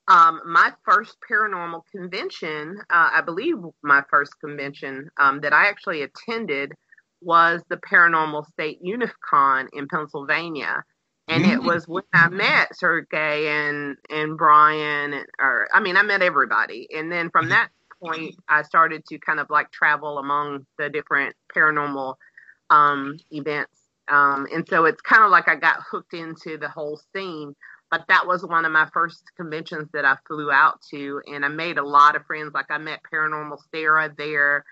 um, my first paranormal convention, uh, I believe my first convention um, that I actually attended was the Paranormal State UNIFCon in Pennsylvania. And it was when I met Sergey and, and Brian, or I mean, I met everybody. And then from that point, I started to kind of like travel among the different paranormal um, events. Um, and so it's kind of like I got hooked into the whole scene but that was one of my first conventions that I flew out to, and I made a lot of friends. Like I met Paranormal Sarah there.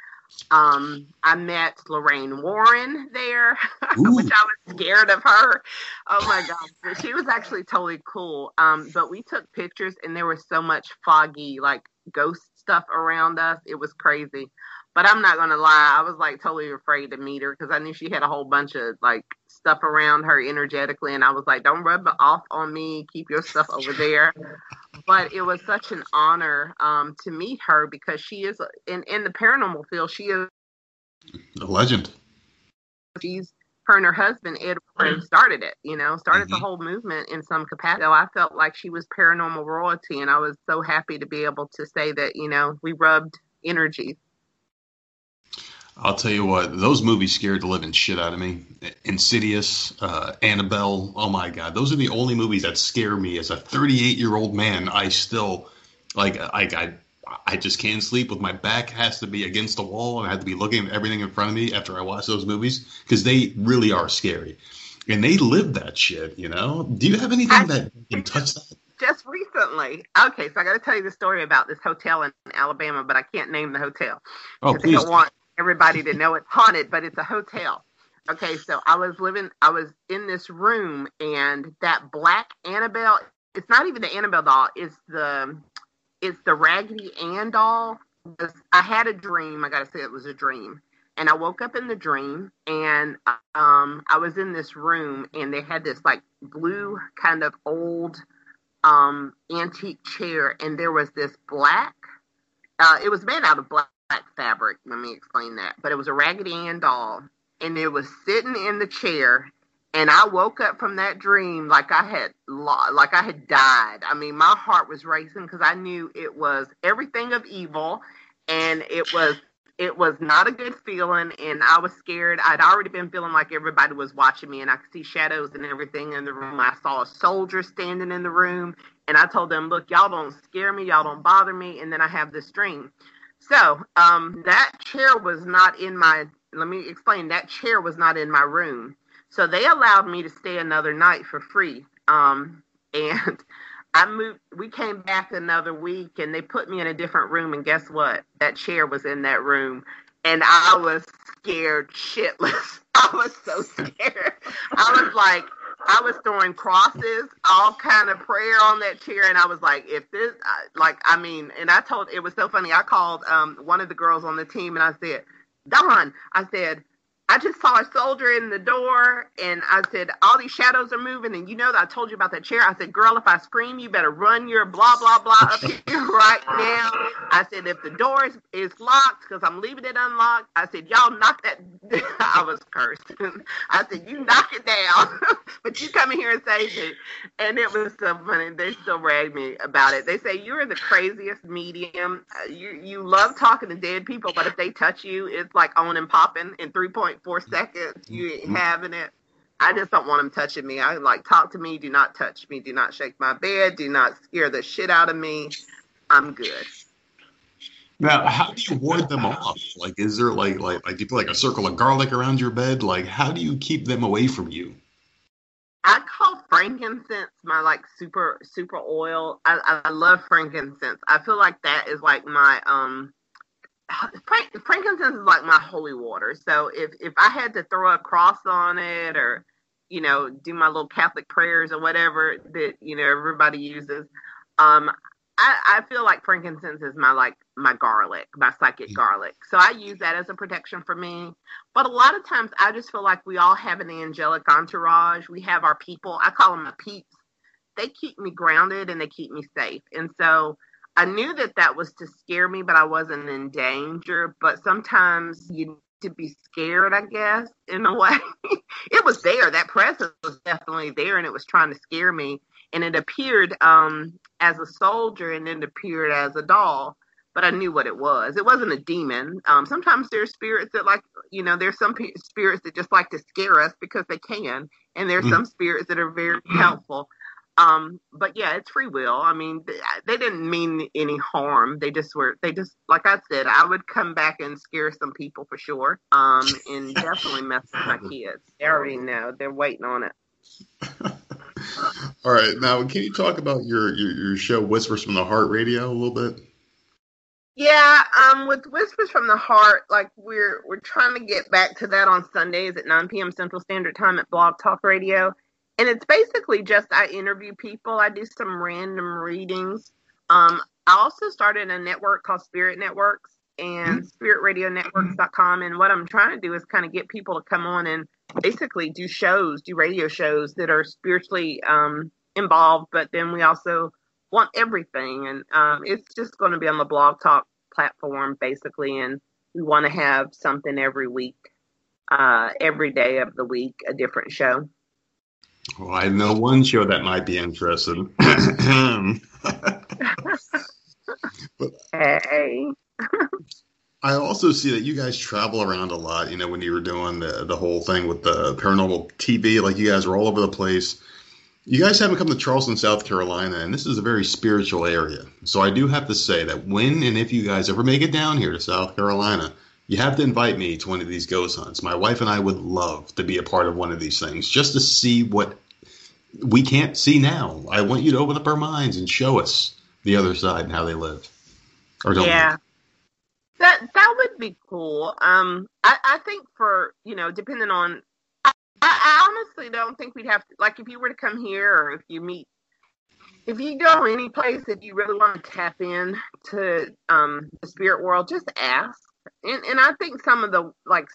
Um, I met Lorraine Warren there, which I was scared of her. Oh my god, she was actually totally cool. Um, but we took pictures, and there was so much foggy, like ghost stuff around us. It was crazy. But I'm not gonna lie, I was like totally afraid to meet her because I knew she had a whole bunch of like stuff around her energetically, and I was like, "Don't rub it off on me. Keep your stuff over there." But it was such an honor um, to meet her because she is in in the paranormal field. She is a legend. She's her and her husband Ed started it. You know, started mm-hmm. the whole movement in some capacity. So I felt like she was paranormal royalty, and I was so happy to be able to say that you know we rubbed energies I'll tell you what, those movies scared the living shit out of me. Insidious, uh, Annabelle, oh my god, those are the only movies that scare me. As a 38 year old man, I still like I, I I just can't sleep with my back has to be against the wall and I have to be looking at everything in front of me after I watch those movies because they really are scary. And they live that shit, you know. Do you have anything I, that can touch that? Just recently. Okay, so I got to tell you the story about this hotel in Alabama, but I can't name the hotel. Oh, please. They don't want everybody to know it's haunted, but it's a hotel. Okay, so I was living, I was in this room, and that black Annabelle. It's not even the Annabelle doll. It's the, it's the Raggedy Ann doll. I had a dream. I gotta say it was a dream, and I woke up in the dream, and um, I was in this room, and they had this like blue kind of old um antique chair, and there was this black. Uh, it was made out of black black fabric. Let me explain that. But it was a Raggedy Ann doll, and it was sitting in the chair. And I woke up from that dream like I had like I had died. I mean, my heart was racing because I knew it was everything of evil, and it was it was not a good feeling and I was scared. I'd already been feeling like everybody was watching me and I could see shadows and everything in the room. I saw a soldier standing in the room and I told them, look, y'all don't scare me. Y'all don't bother me. And then I have this dream. So um, that chair was not in my. Let me explain. That chair was not in my room. So they allowed me to stay another night for free. Um, and I moved. We came back another week, and they put me in a different room. And guess what? That chair was in that room, and I was scared shitless. I was so scared. I was like, I was throwing crosses, all kind of prayer on that chair, and I was like, if this, like, I mean, and I told it was so funny. I called um, one of the girls on the team, and I said, Don, I said, I just saw a soldier in the door and I said, All these shadows are moving. And you know that I told you about that chair. I said, Girl, if I scream, you better run your blah, blah, blah up here right now. I said, If the door is, is locked, because I'm leaving it unlocked, I said, Y'all knock that. I was cursed. I said, You knock it down, but you come in here and say it. And it was so funny. They still rag me about it. They say, You're the craziest medium. Uh, you, you love talking to dead people, but if they touch you, it's like on and popping in 3.5. Four mm-hmm. seconds. You ain't mm-hmm. having it. I just don't want them touching me. I like talk to me. Do not touch me. Do not shake my bed. Do not scare the shit out of me. I'm good. Now, how do you ward them off? Like, is there like like like do you put like a circle of garlic around your bed? Like, how do you keep them away from you? I call frankincense my like super super oil. I, I love frankincense. I feel like that is like my um frankincense is like my holy water. So if if I had to throw a cross on it or you know do my little Catholic prayers or whatever that you know everybody uses, um, I, I feel like frankincense is my like my garlic, my psychic mm. garlic. So I use that as a protection for me. But a lot of times I just feel like we all have an angelic entourage. We have our people. I call them my peeps. They keep me grounded and they keep me safe. And so I knew that that was to scare me, but I wasn't in danger. But sometimes you need to be scared, I guess, in a way. it was there. That presence was definitely there and it was trying to scare me and it appeared um, as a soldier and it appeared as a doll but i knew what it was it wasn't a demon um, sometimes there's spirits that like you know there's some p- spirits that just like to scare us because they can and there's mm. some spirits that are very helpful um, but yeah, it's free will. I mean, they, they, didn't mean any harm. They just were, they just, like I said, I would come back and scare some people for sure. Um, and definitely mess with my kids. They already know. They're waiting on it. All right, now can you talk about your, your, your show Whispers from the Heart Radio a little bit? Yeah, um, with Whispers from the Heart, like we're we're trying to get back to that on Sundays at 9 p.m. Central Standard Time at Blog Talk Radio, and it's basically just I interview people. I do some random readings. Um, I also started a network called Spirit Networks and mm-hmm. SpiritRadioNetworks.com, and what I'm trying to do is kind of get people to come on and basically do shows, do radio shows that are spiritually um, involved, but then we also want everything. And um, it's just going to be on the Blog Talk platform, basically. And we want to have something every week, uh, every day of the week, a different show. Well, I know one show that might be interesting. but, hey. I also see that you guys travel around a lot. You know, when you were doing the the whole thing with the paranormal TV, like you guys were all over the place. You guys haven't come to Charleston, South Carolina, and this is a very spiritual area. So I do have to say that when and if you guys ever make it down here to South Carolina, you have to invite me to one of these ghost hunts. My wife and I would love to be a part of one of these things, just to see what we can't see now. I want you to open up our minds and show us the other side and how they live. Or don't yeah. Live. That that would be cool. Um, I, I think for you know, depending on, I, I honestly don't think we'd have to like if you were to come here or if you meet, if you go any place that you really want to tap in to um the spirit world, just ask. And and I think some of the like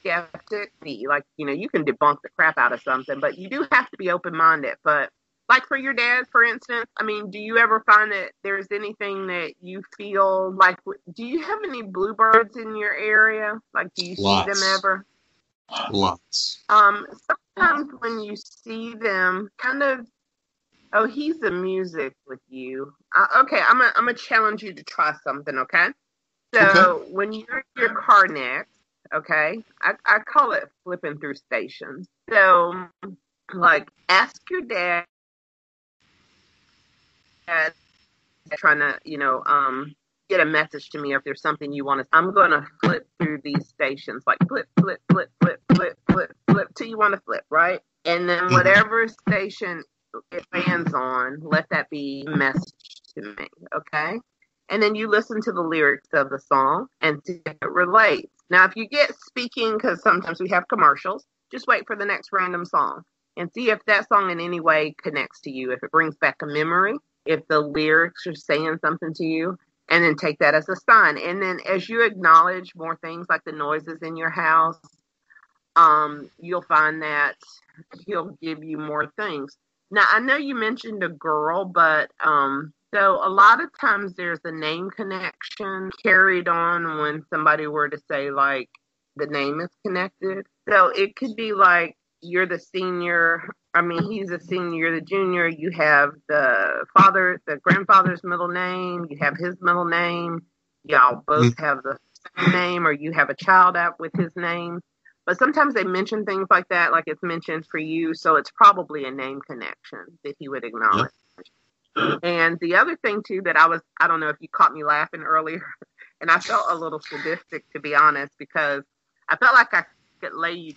skeptic, like you know, you can debunk the crap out of something, but you do have to be open minded. But like for your dad, for instance, I mean, do you ever find that there's anything that you feel like? Do you have any bluebirds in your area? Like, do you Lots. see them ever? Lots. Um, sometimes when you see them, kind of. Oh, he's the music with you. Uh, okay, I'm gonna I'm gonna challenge you to try something. Okay. So okay. when you're in your car next, okay, I, I call it flipping through stations. So like ask your dad trying to, you know, um, get a message to me if there's something you want to. I'm to flip through these stations, like flip, flip, flip, flip, flip, flip, flip, till you want to flip, right? And then mm-hmm. whatever station it lands on, let that be a message to me, okay? And then you listen to the lyrics of the song and see if it relates. Now, if you get speaking, because sometimes we have commercials, just wait for the next random song and see if that song in any way connects to you. If it brings back a memory, if the lyrics are saying something to you and then take that as a sign and then as you acknowledge more things like the noises in your house um, you'll find that he'll give you more things now i know you mentioned a girl but um, so a lot of times there's a name connection carried on when somebody were to say like the name is connected so it could be like you're the senior I mean, he's a senior, You're the junior. You have the father, the grandfather's middle name. You have his middle name. Y'all both mm-hmm. have the same name, or you have a child out with his name. But sometimes they mention things like that, like it's mentioned for you. So it's probably a name connection that he would acknowledge. Yep. And the other thing too that I was, I don't know if you caught me laughing earlier, and I felt a little sadistic to be honest, because I felt like I could lay you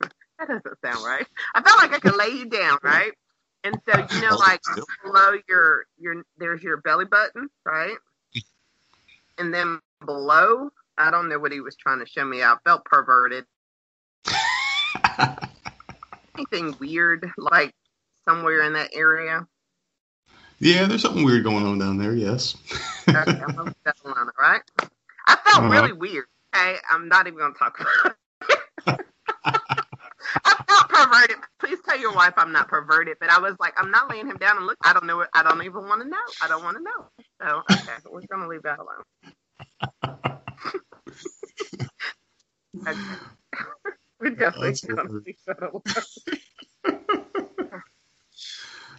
that doesn't sound right. I felt like I could lay you down, right? And so you know, like below your your there's your belly button, right? And then below, I don't know what he was trying to show me. I felt perverted. Anything weird, like somewhere in that area? Yeah, there's something weird going on down there. Yes. okay, I'm right? I felt uh-huh. really weird. Okay, I'm not even gonna talk about. It. I felt perverted. Please tell your wife I'm not perverted, but I was like, I'm not laying him down and look. I don't know. I don't even want to know. I don't want to know. So okay, we're gonna leave that alone. okay. We definitely leave that alone.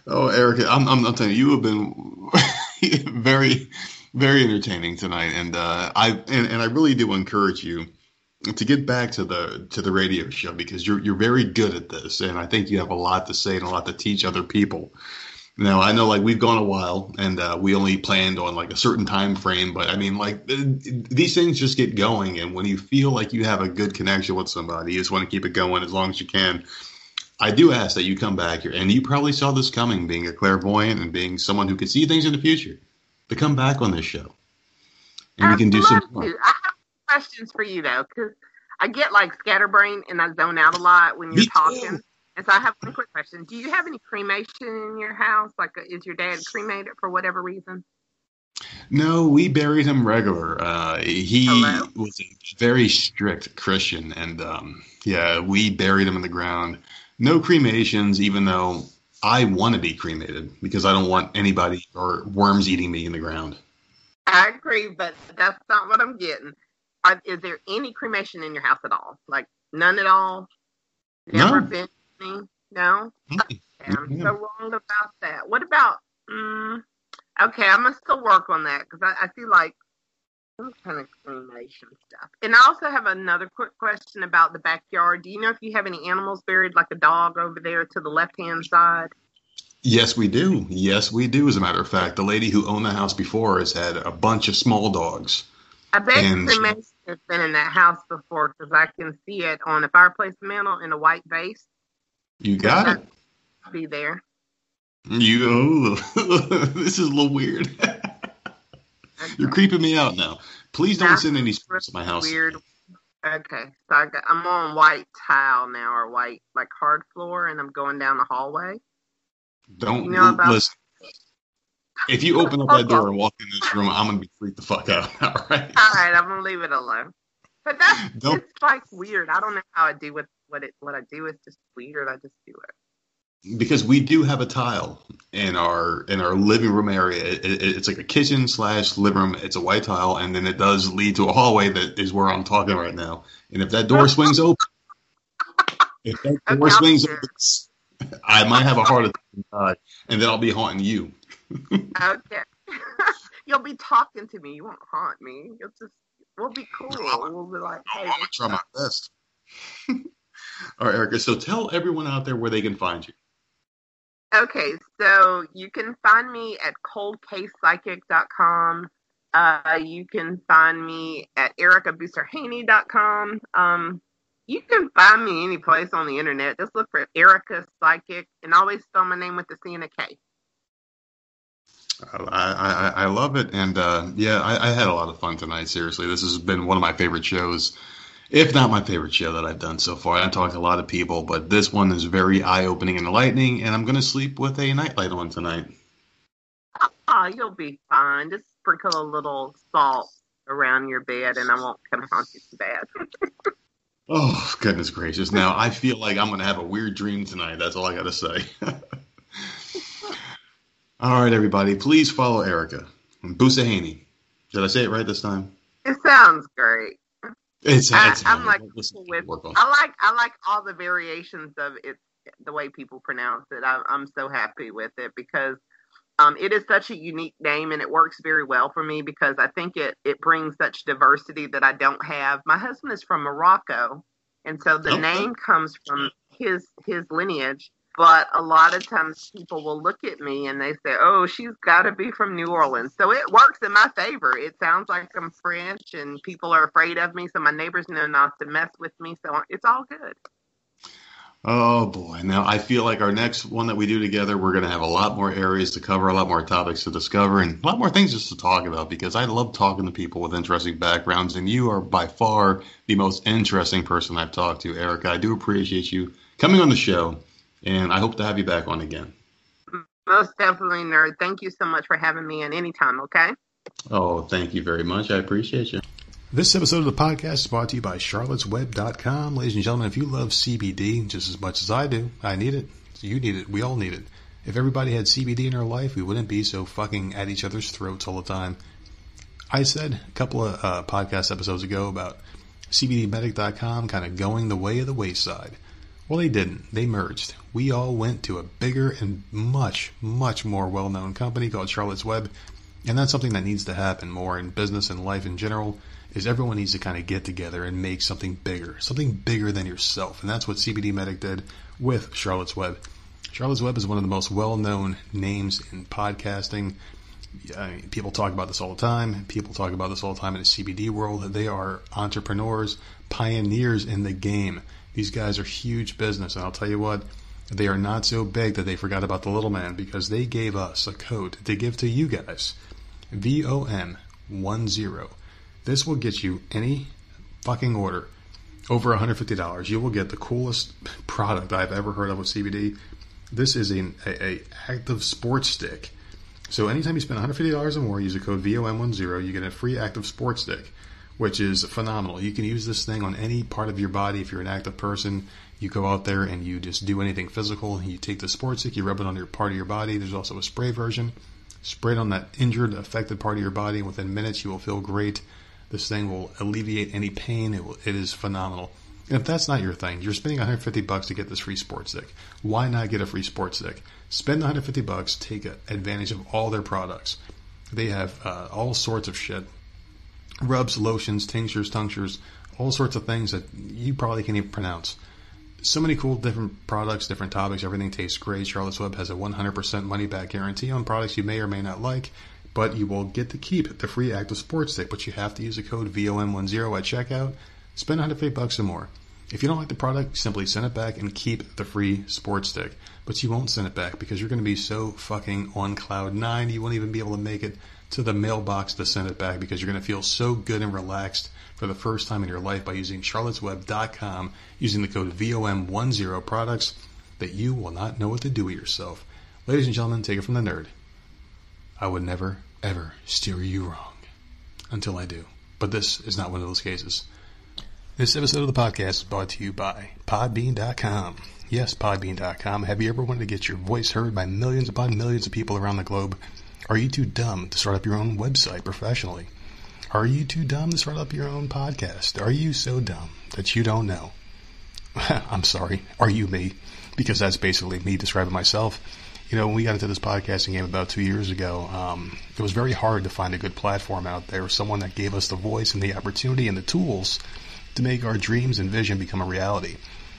oh, Ericka, I'm, I'm, I'm telling you, you have been very, very entertaining tonight, and uh, I and, and I really do encourage you to get back to the to the radio show because you're you're very good at this, and I think you have a lot to say and a lot to teach other people. Now I know like we've gone a while, and uh, we only planned on like a certain time frame, but I mean like these things just get going, and when you feel like you have a good connection with somebody, you just want to keep it going as long as you can. I do ask that you come back here, and you probably saw this coming, being a clairvoyant and being someone who can see things in the future, to come back on this show, and we can do some. I have questions for you though, because I get like scatterbrain and I zone out a lot when you're Me talking. Too. And so I have one quick question: Do you have any cremation in your house? Like, is your dad cremated for whatever reason? No, we buried him regular. Uh, he Hello? was a very strict Christian, and um, yeah, we buried him in the ground. No cremations, even though I want to be cremated because I don't want anybody or worms eating me in the ground. I agree, but that's not what I'm getting. Are, is there any cremation in your house at all? Like none at all? Never no. been any? No? Okay, I'm so wrong about that. What about, um, okay, I'm going to still work on that because I, I feel like some kind of cremation stuff. And I also have another quick question about the backyard. Do you know if you have any animals buried, like a dog over there to the left hand side? Yes, we do. Yes, we do. As a matter of fact, the lady who owned the house before has had a bunch of small dogs. I bet and, cremation has been in that house before because I can see it on a fireplace mantle in a white vase. You got it. Be there. You. Oh, this is a little weird. You're creeping me out now. Please don't That's send any spirits to my house. Weird. Okay, so I got, I'm on white tile now, or white like hard floor, and I'm going down the hallway. Don't you know about, listen. If you open up that door and walk in this room, I'm gonna be freaked the fuck out. All right. All right, I'm gonna leave it alone. But that's don't, it's like weird. I don't know how I do with what it what I do. is just weird. I just do it. Because we do have a tile in our in our living room area. It, it, it's like a kitchen slash living room. It's a white tile, and then it does lead to a hallway that is where I'm talking right now. And if that door swings open, if that door okay, swings open, I might have a heart attack, and then I'll be haunting you okay. You'll be talking to me. You won't haunt me. You'll just we'll be cool. We'll be like, hey, I'll try my best. All right, Ericka. So tell everyone out there where they can find you. Okay, so you can find me at coldcasepsychic.com. Uh, you can find me at erickaboussarhane.com. Um, you can find me any place on the internet. Just look for Ericka Psychic and always spell my name with the C and a K. I, I, I love it, and uh, yeah, I, I, had a lot of fun tonight. Seriously, this has been one of my favorite shows, if not my favorite show that I've done so far. I talked to a lot of people, but this one is very eye-opening and enlightening, and I'm going to sleep with a nightlight on tonight. Oh, you'll be fine. Just sprinkle a little salt around your bed, and I won't come haunt you too bad. oh goodness gracious! Now I feel like I'm going to have a weird dream tonight. That's all I got to say. All right, everybody, please follow Ericka Boussarhane. Did I say it right this time? It sounds great. It's, I, am like with, I like I like all the variations of it, the way people pronounce it. I, I'm so happy with it because um, it is such a unique name and it works very well for me because I think it it brings such diversity that I don't have. My husband is from Morocco, and so the okay. name comes from his his lineage but a lot of times people will look at me and they say, "Oh, she's got to be from New Orleans." So it works in my favor. It sounds like I'm French, and people are afraid of me, so my neighbors know not to mess with me. So it's all good. Oh boy. Now I feel like our next one that we do together, we're going to have a lot more areas to cover, a lot more topics to discover, and a lot more things just to talk about because I love talking to people with interesting backgrounds, and you are by far the most interesting person I've talked to, Ericka. I do appreciate you coming on the show, and I hope to have you back on again. Most definitely, nerd. Thank you so much for having me in anytime, okay? Oh, thank you very much. I appreciate you. This episode of the podcast is brought to you by charlottesweb.com. Ladies and gentlemen, if you love CBD just as much as I do, I need it. You need it. We all need it. If everybody had CBD in our life, we wouldn't be so fucking at each other's throats all the time. I said a couple of uh, podcast episodes ago about CBDmedic.com kind of going the way of the wayside. Well, they didn't. They merged. We all went to a bigger and much, much more well known company called Charlotte's Web. And that's something that needs to happen more in business and life in general is everyone needs to kind of get together and make something bigger, something bigger than yourself. And that's what CBD Medic did with Charlotte's Web. Charlotte's Web is one of the most well known names in podcasting. I mean, people talk about this all the time. People talk about this all the time in the CBD world. They are entrepreneurs, pioneers in the game. These guys are huge business. And I'll tell you what, they are not so big that they forgot about the little man because they gave us a code to give to you guys. VOM10 this will get you any fucking order over $150. You will get the coolest product I've ever heard of with CBD. This is an a, a active sports stick. So anytime you spend $150 or more, use the code VOM10, you get a free active sports stick, which is phenomenal. You can use this thing on any part of your body if you're an active person. You go out there and you just do anything physical. You take the sports stick, you rub it on your part of your body. There's also a spray version. Spray it on that injured, affected part of your body, and within minutes you will feel great. This thing will alleviate any pain. It, will, it is phenomenal. And if that's not your thing, you're spending 150 bucks to get this free sports stick. Why not get a free sports stick? Spend 150 bucks, take advantage of all their products. They have uh, all sorts of shit. Rubs, lotions, tinctures, tinctures, all sorts of things that you probably can't even pronounce. So many cool different products, different topics. Everything tastes great. Charlotte's Web has a 100% money back guarantee on products you may or may not like but you will get to keep the free active sports stick. But you have to use the code VOM10 at checkout. Spend 150 bucks or more. If you don't like the product, simply send it back and keep the free sports stick. But you won't send it back because you're going to be so fucking on cloud nine, you won't even be able to make it to the mailbox to send it back because you're going to feel so good and relaxed for the first time in your life by using charlottesweb.com using the code VOM10 products that you will not know what to do with yourself. Ladies and gentlemen, take it from the nerd. I would never, ever steer you wrong until I do. But this is not one of those cases. This episode of the podcast is brought to you by Podbean.com. Yes, Podbean.com. Have you ever wanted to get your voice heard by millions upon millions of people around the globe? Are you too dumb to start up your own website professionally? Are you too dumb to start up your own podcast? Are you so dumb that you don't know? I'm sorry. Are you me? Because that's basically me describing myself you know, when we got into this podcasting game about two years ago, um, it was very hard to find a good platform out there, someone that gave us the voice and the opportunity and the tools to make our dreams and vision become a reality.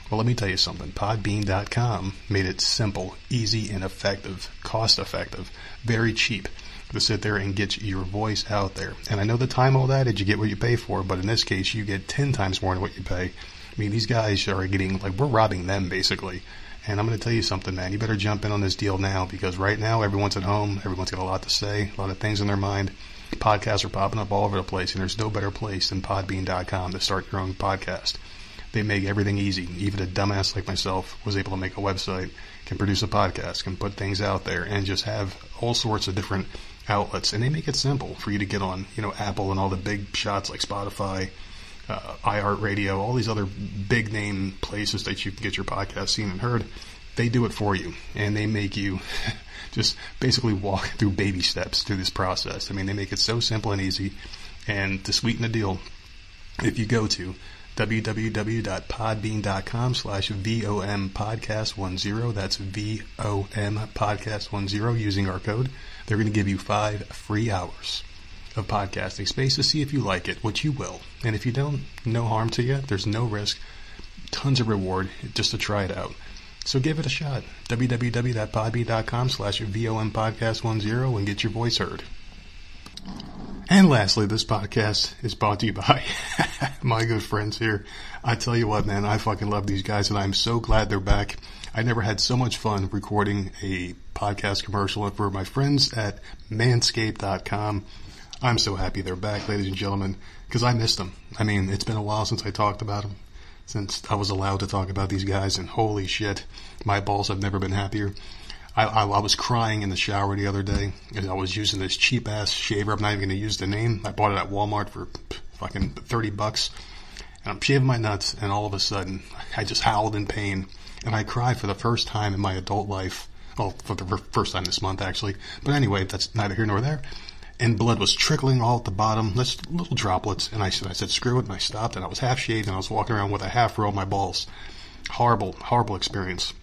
Well, let me tell you something. Podbean.com made it simple, easy, and effective, cost effective, very cheap to sit there and get your voice out there. And I know the time all that, is you get what you pay for, but in this case, you get 10 times more than what you pay. I mean, these guys are getting, like, we're robbing them basically and I'm going to tell you something, man. You better jump in on this deal now because right now everyone's at home. Everyone's got a lot to say, a lot of things in their mind. Podcasts are popping up all over the place, and there's no better place than Podbean.com to start your own podcast. They make everything easy. Even a dumbass like myself was able to make a website, can produce a podcast, can put things out there, and just have all sorts of different outlets. And they make it simple for you to get on, you know, Apple and all the big shots like Spotify, uh, iHeartRadio, all these other big name places that you can get your podcast seen and heard, they do it for you and they make you just basically walk through baby steps through this process. I mean, they make it so simple and easy. And to sweeten the deal, if you go to www.podbean.com slash VOM podcast 10, that's VOM podcast 10 using our code, they're going to give you five free hours of podcasting space to see if you like it, which you will. And if you don't, no harm to you. There's no risk. Tons of reward just to try it out. So give it a shot. www.podbean.com slash VOM podcast 10 and get your voice heard. And lastly, this podcast is brought to you by my good friends here. I tell you what, man, I fucking love these guys and I'm so glad they're back. I never had so much fun recording a podcast commercial and for my friends at manscaped.com. I'm so happy they're back, ladies and gentlemen, because I missed them. I mean, it's been a while since I talked about them, since I was allowed to talk about these guys, and holy shit, my balls have never been happier. I, I, I was crying in the shower the other day, and I was using this cheap ass shaver. I'm not even going to use the name. I bought it at Walmart for fucking 30 bucks. And I'm shaving my nuts, and all of a sudden, I just howled in pain. And I cried for the first time in my adult life. Well, for the first time this month, actually. But anyway, that's neither here nor there and blood was trickling all at the bottom, just little droplets. And I said, I said, screw it, and I stopped. And I was half shaved, and I was walking around with a half row of my balls. Horrible, horrible experience.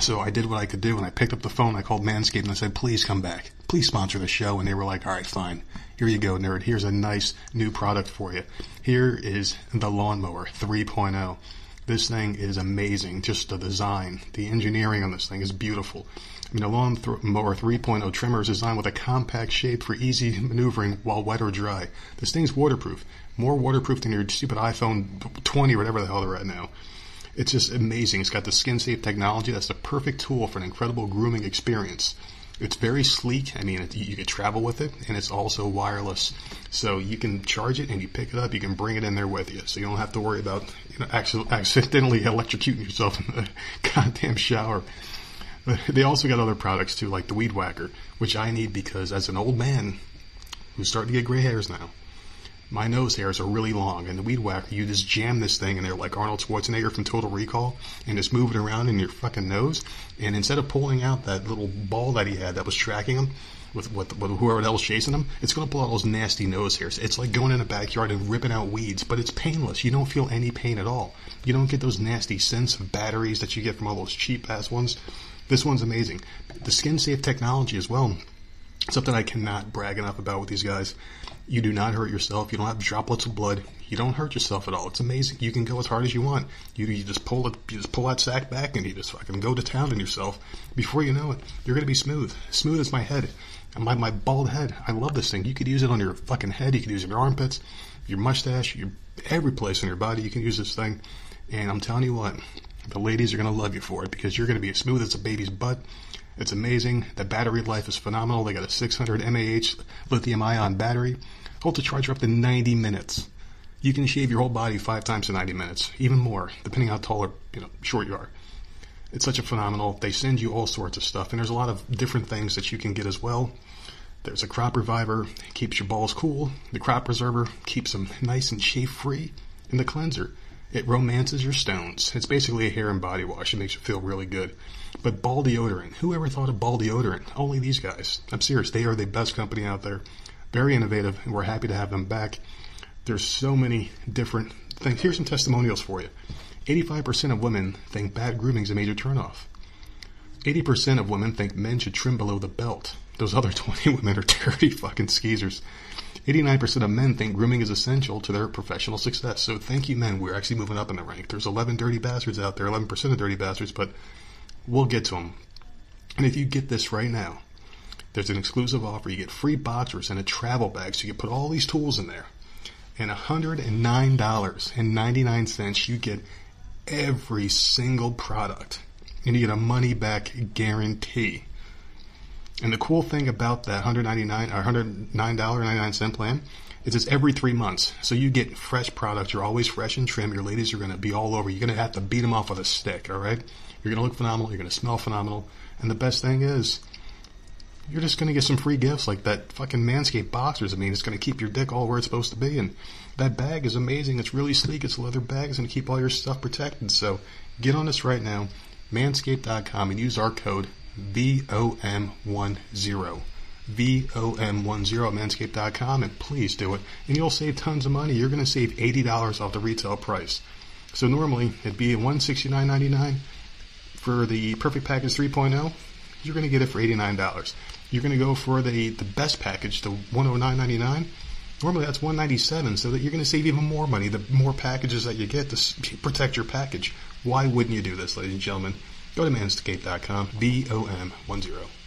So I did what I could do, and I picked up the phone. I called Manscaped, and I said, please come back, please sponsor the show. And they were like, all right, fine. Here you go, nerd. Here's a nice new product for you. Here is the lawnmower 3.0. This thing is amazing. Just the design, the engineering on this thing is beautiful. I mean, a lawnmower 3.0 trimmer is designed with a compact shape for easy maneuvering while wet or dry. This thing's waterproof. More waterproof than your stupid iPhone 20 or whatever the hell they're at now. It's just amazing. It's got the skin safe technology. That's the perfect tool for an incredible grooming experience. It's very sleek. I mean, it, you can travel with it, and it's also wireless. So you can charge it and you pick it up. You can bring it in there with you, so you don't have to worry about you know accidentally electrocuting yourself in the goddamn shower. But they also got other products too, like the Weed Whacker, which I need because as an old man who's starting to get gray hairs now, my nose hairs are really long, and the weed whacker, you just jam this thing in there like Arnold Schwarzenegger from Total Recall, and just move it around in your fucking nose. And instead of pulling out that little ball that he had that was tracking him, with, with, with whoever else chasing him, it's going to pull out those nasty nose hairs. It's like going in a backyard and ripping out weeds, but it's painless. You don't feel any pain at all. You don't get those nasty scents of batteries that you get from all those cheap ass ones. This one's amazing. The skin safe technology as well. Something I cannot brag enough about with these guys. You do not hurt yourself. You don't have droplets of blood. You don't hurt yourself at all. It's amazing. You can go as hard as you want. You, you just pull it, you just pull that sack back and you just fucking go to town on yourself. Before you know it, you're gonna be smooth. Smooth as my head. My, my bald head. I love this thing. You could use it on your fucking head. You could use it on your armpits, your mustache, your, every place on your body. You can use this thing. And I'm telling you what, the ladies are gonna love you for it because you're gonna be as smooth as a baby's butt. It's amazing. The battery life is phenomenal. They got a 600 mAh lithium ion battery. Hold the charge for up to 90 minutes. You can shave your whole body five times in 90 minutes, even more, depending how tall or you know short you are. It's such a phenomenal. They send you all sorts of stuff, and there's a lot of different things that you can get as well. There's a crop reviver, keeps your balls cool. The crop preserver keeps them nice and shave free. And the cleanser, it romances your stones. It's basically a hair and body wash. It makes you feel really good. But ball deodorant, who ever thought of ball deodorant? Only these guys. I'm serious. They are the best company out there. Very innovative, and we're happy to have them back. There's so many different things. Here's some testimonials for you. 85% of women think bad grooming is a major turnoff. 80% of women think men should trim below the belt. Those other 20 women are dirty fucking skeezers. 89% of men think grooming is essential to their professional success. So thank you, men. We're actually moving up in the rank. There's 11 dirty bastards out there, 11% of dirty bastards, but we'll get to them. And if you get this right now, there's an exclusive offer. You get free boxers and a travel bag, so you can put all these tools in there. And $109.99, you get every single product. And you get a money back guarantee. And the cool thing about that $199 or $109.99 plan is it's every three months. So you get fresh products. You're always fresh and trim. Your ladies are going to be all over. You're going to have to beat them off with a stick, all right? You're going to look phenomenal. You're going to smell phenomenal. And the best thing is, you're just going to get some free gifts like that fucking Manscaped boxers. I mean, it's going to keep your dick all where it's supposed to be. And that bag is amazing. It's really sleek. It's a leather bag. It's going to keep all your stuff protected. So get on this right now, manscaped.com, and use our code VOM10. VOM10 at manscaped.com, and please do it. And you'll save tons of money. You're going to save $80 off the retail price. So normally it'd be $169.99 for the Perfect Package 3.0 you're going to get it for $89. You're going to go for the, the best package, the $109.99. Normally that's 197, so that you're going to save even more money the more packages that you get to protect your package. Why wouldn't you do this, ladies and gentlemen? Go to manscaped.com, B-O-M-1-0.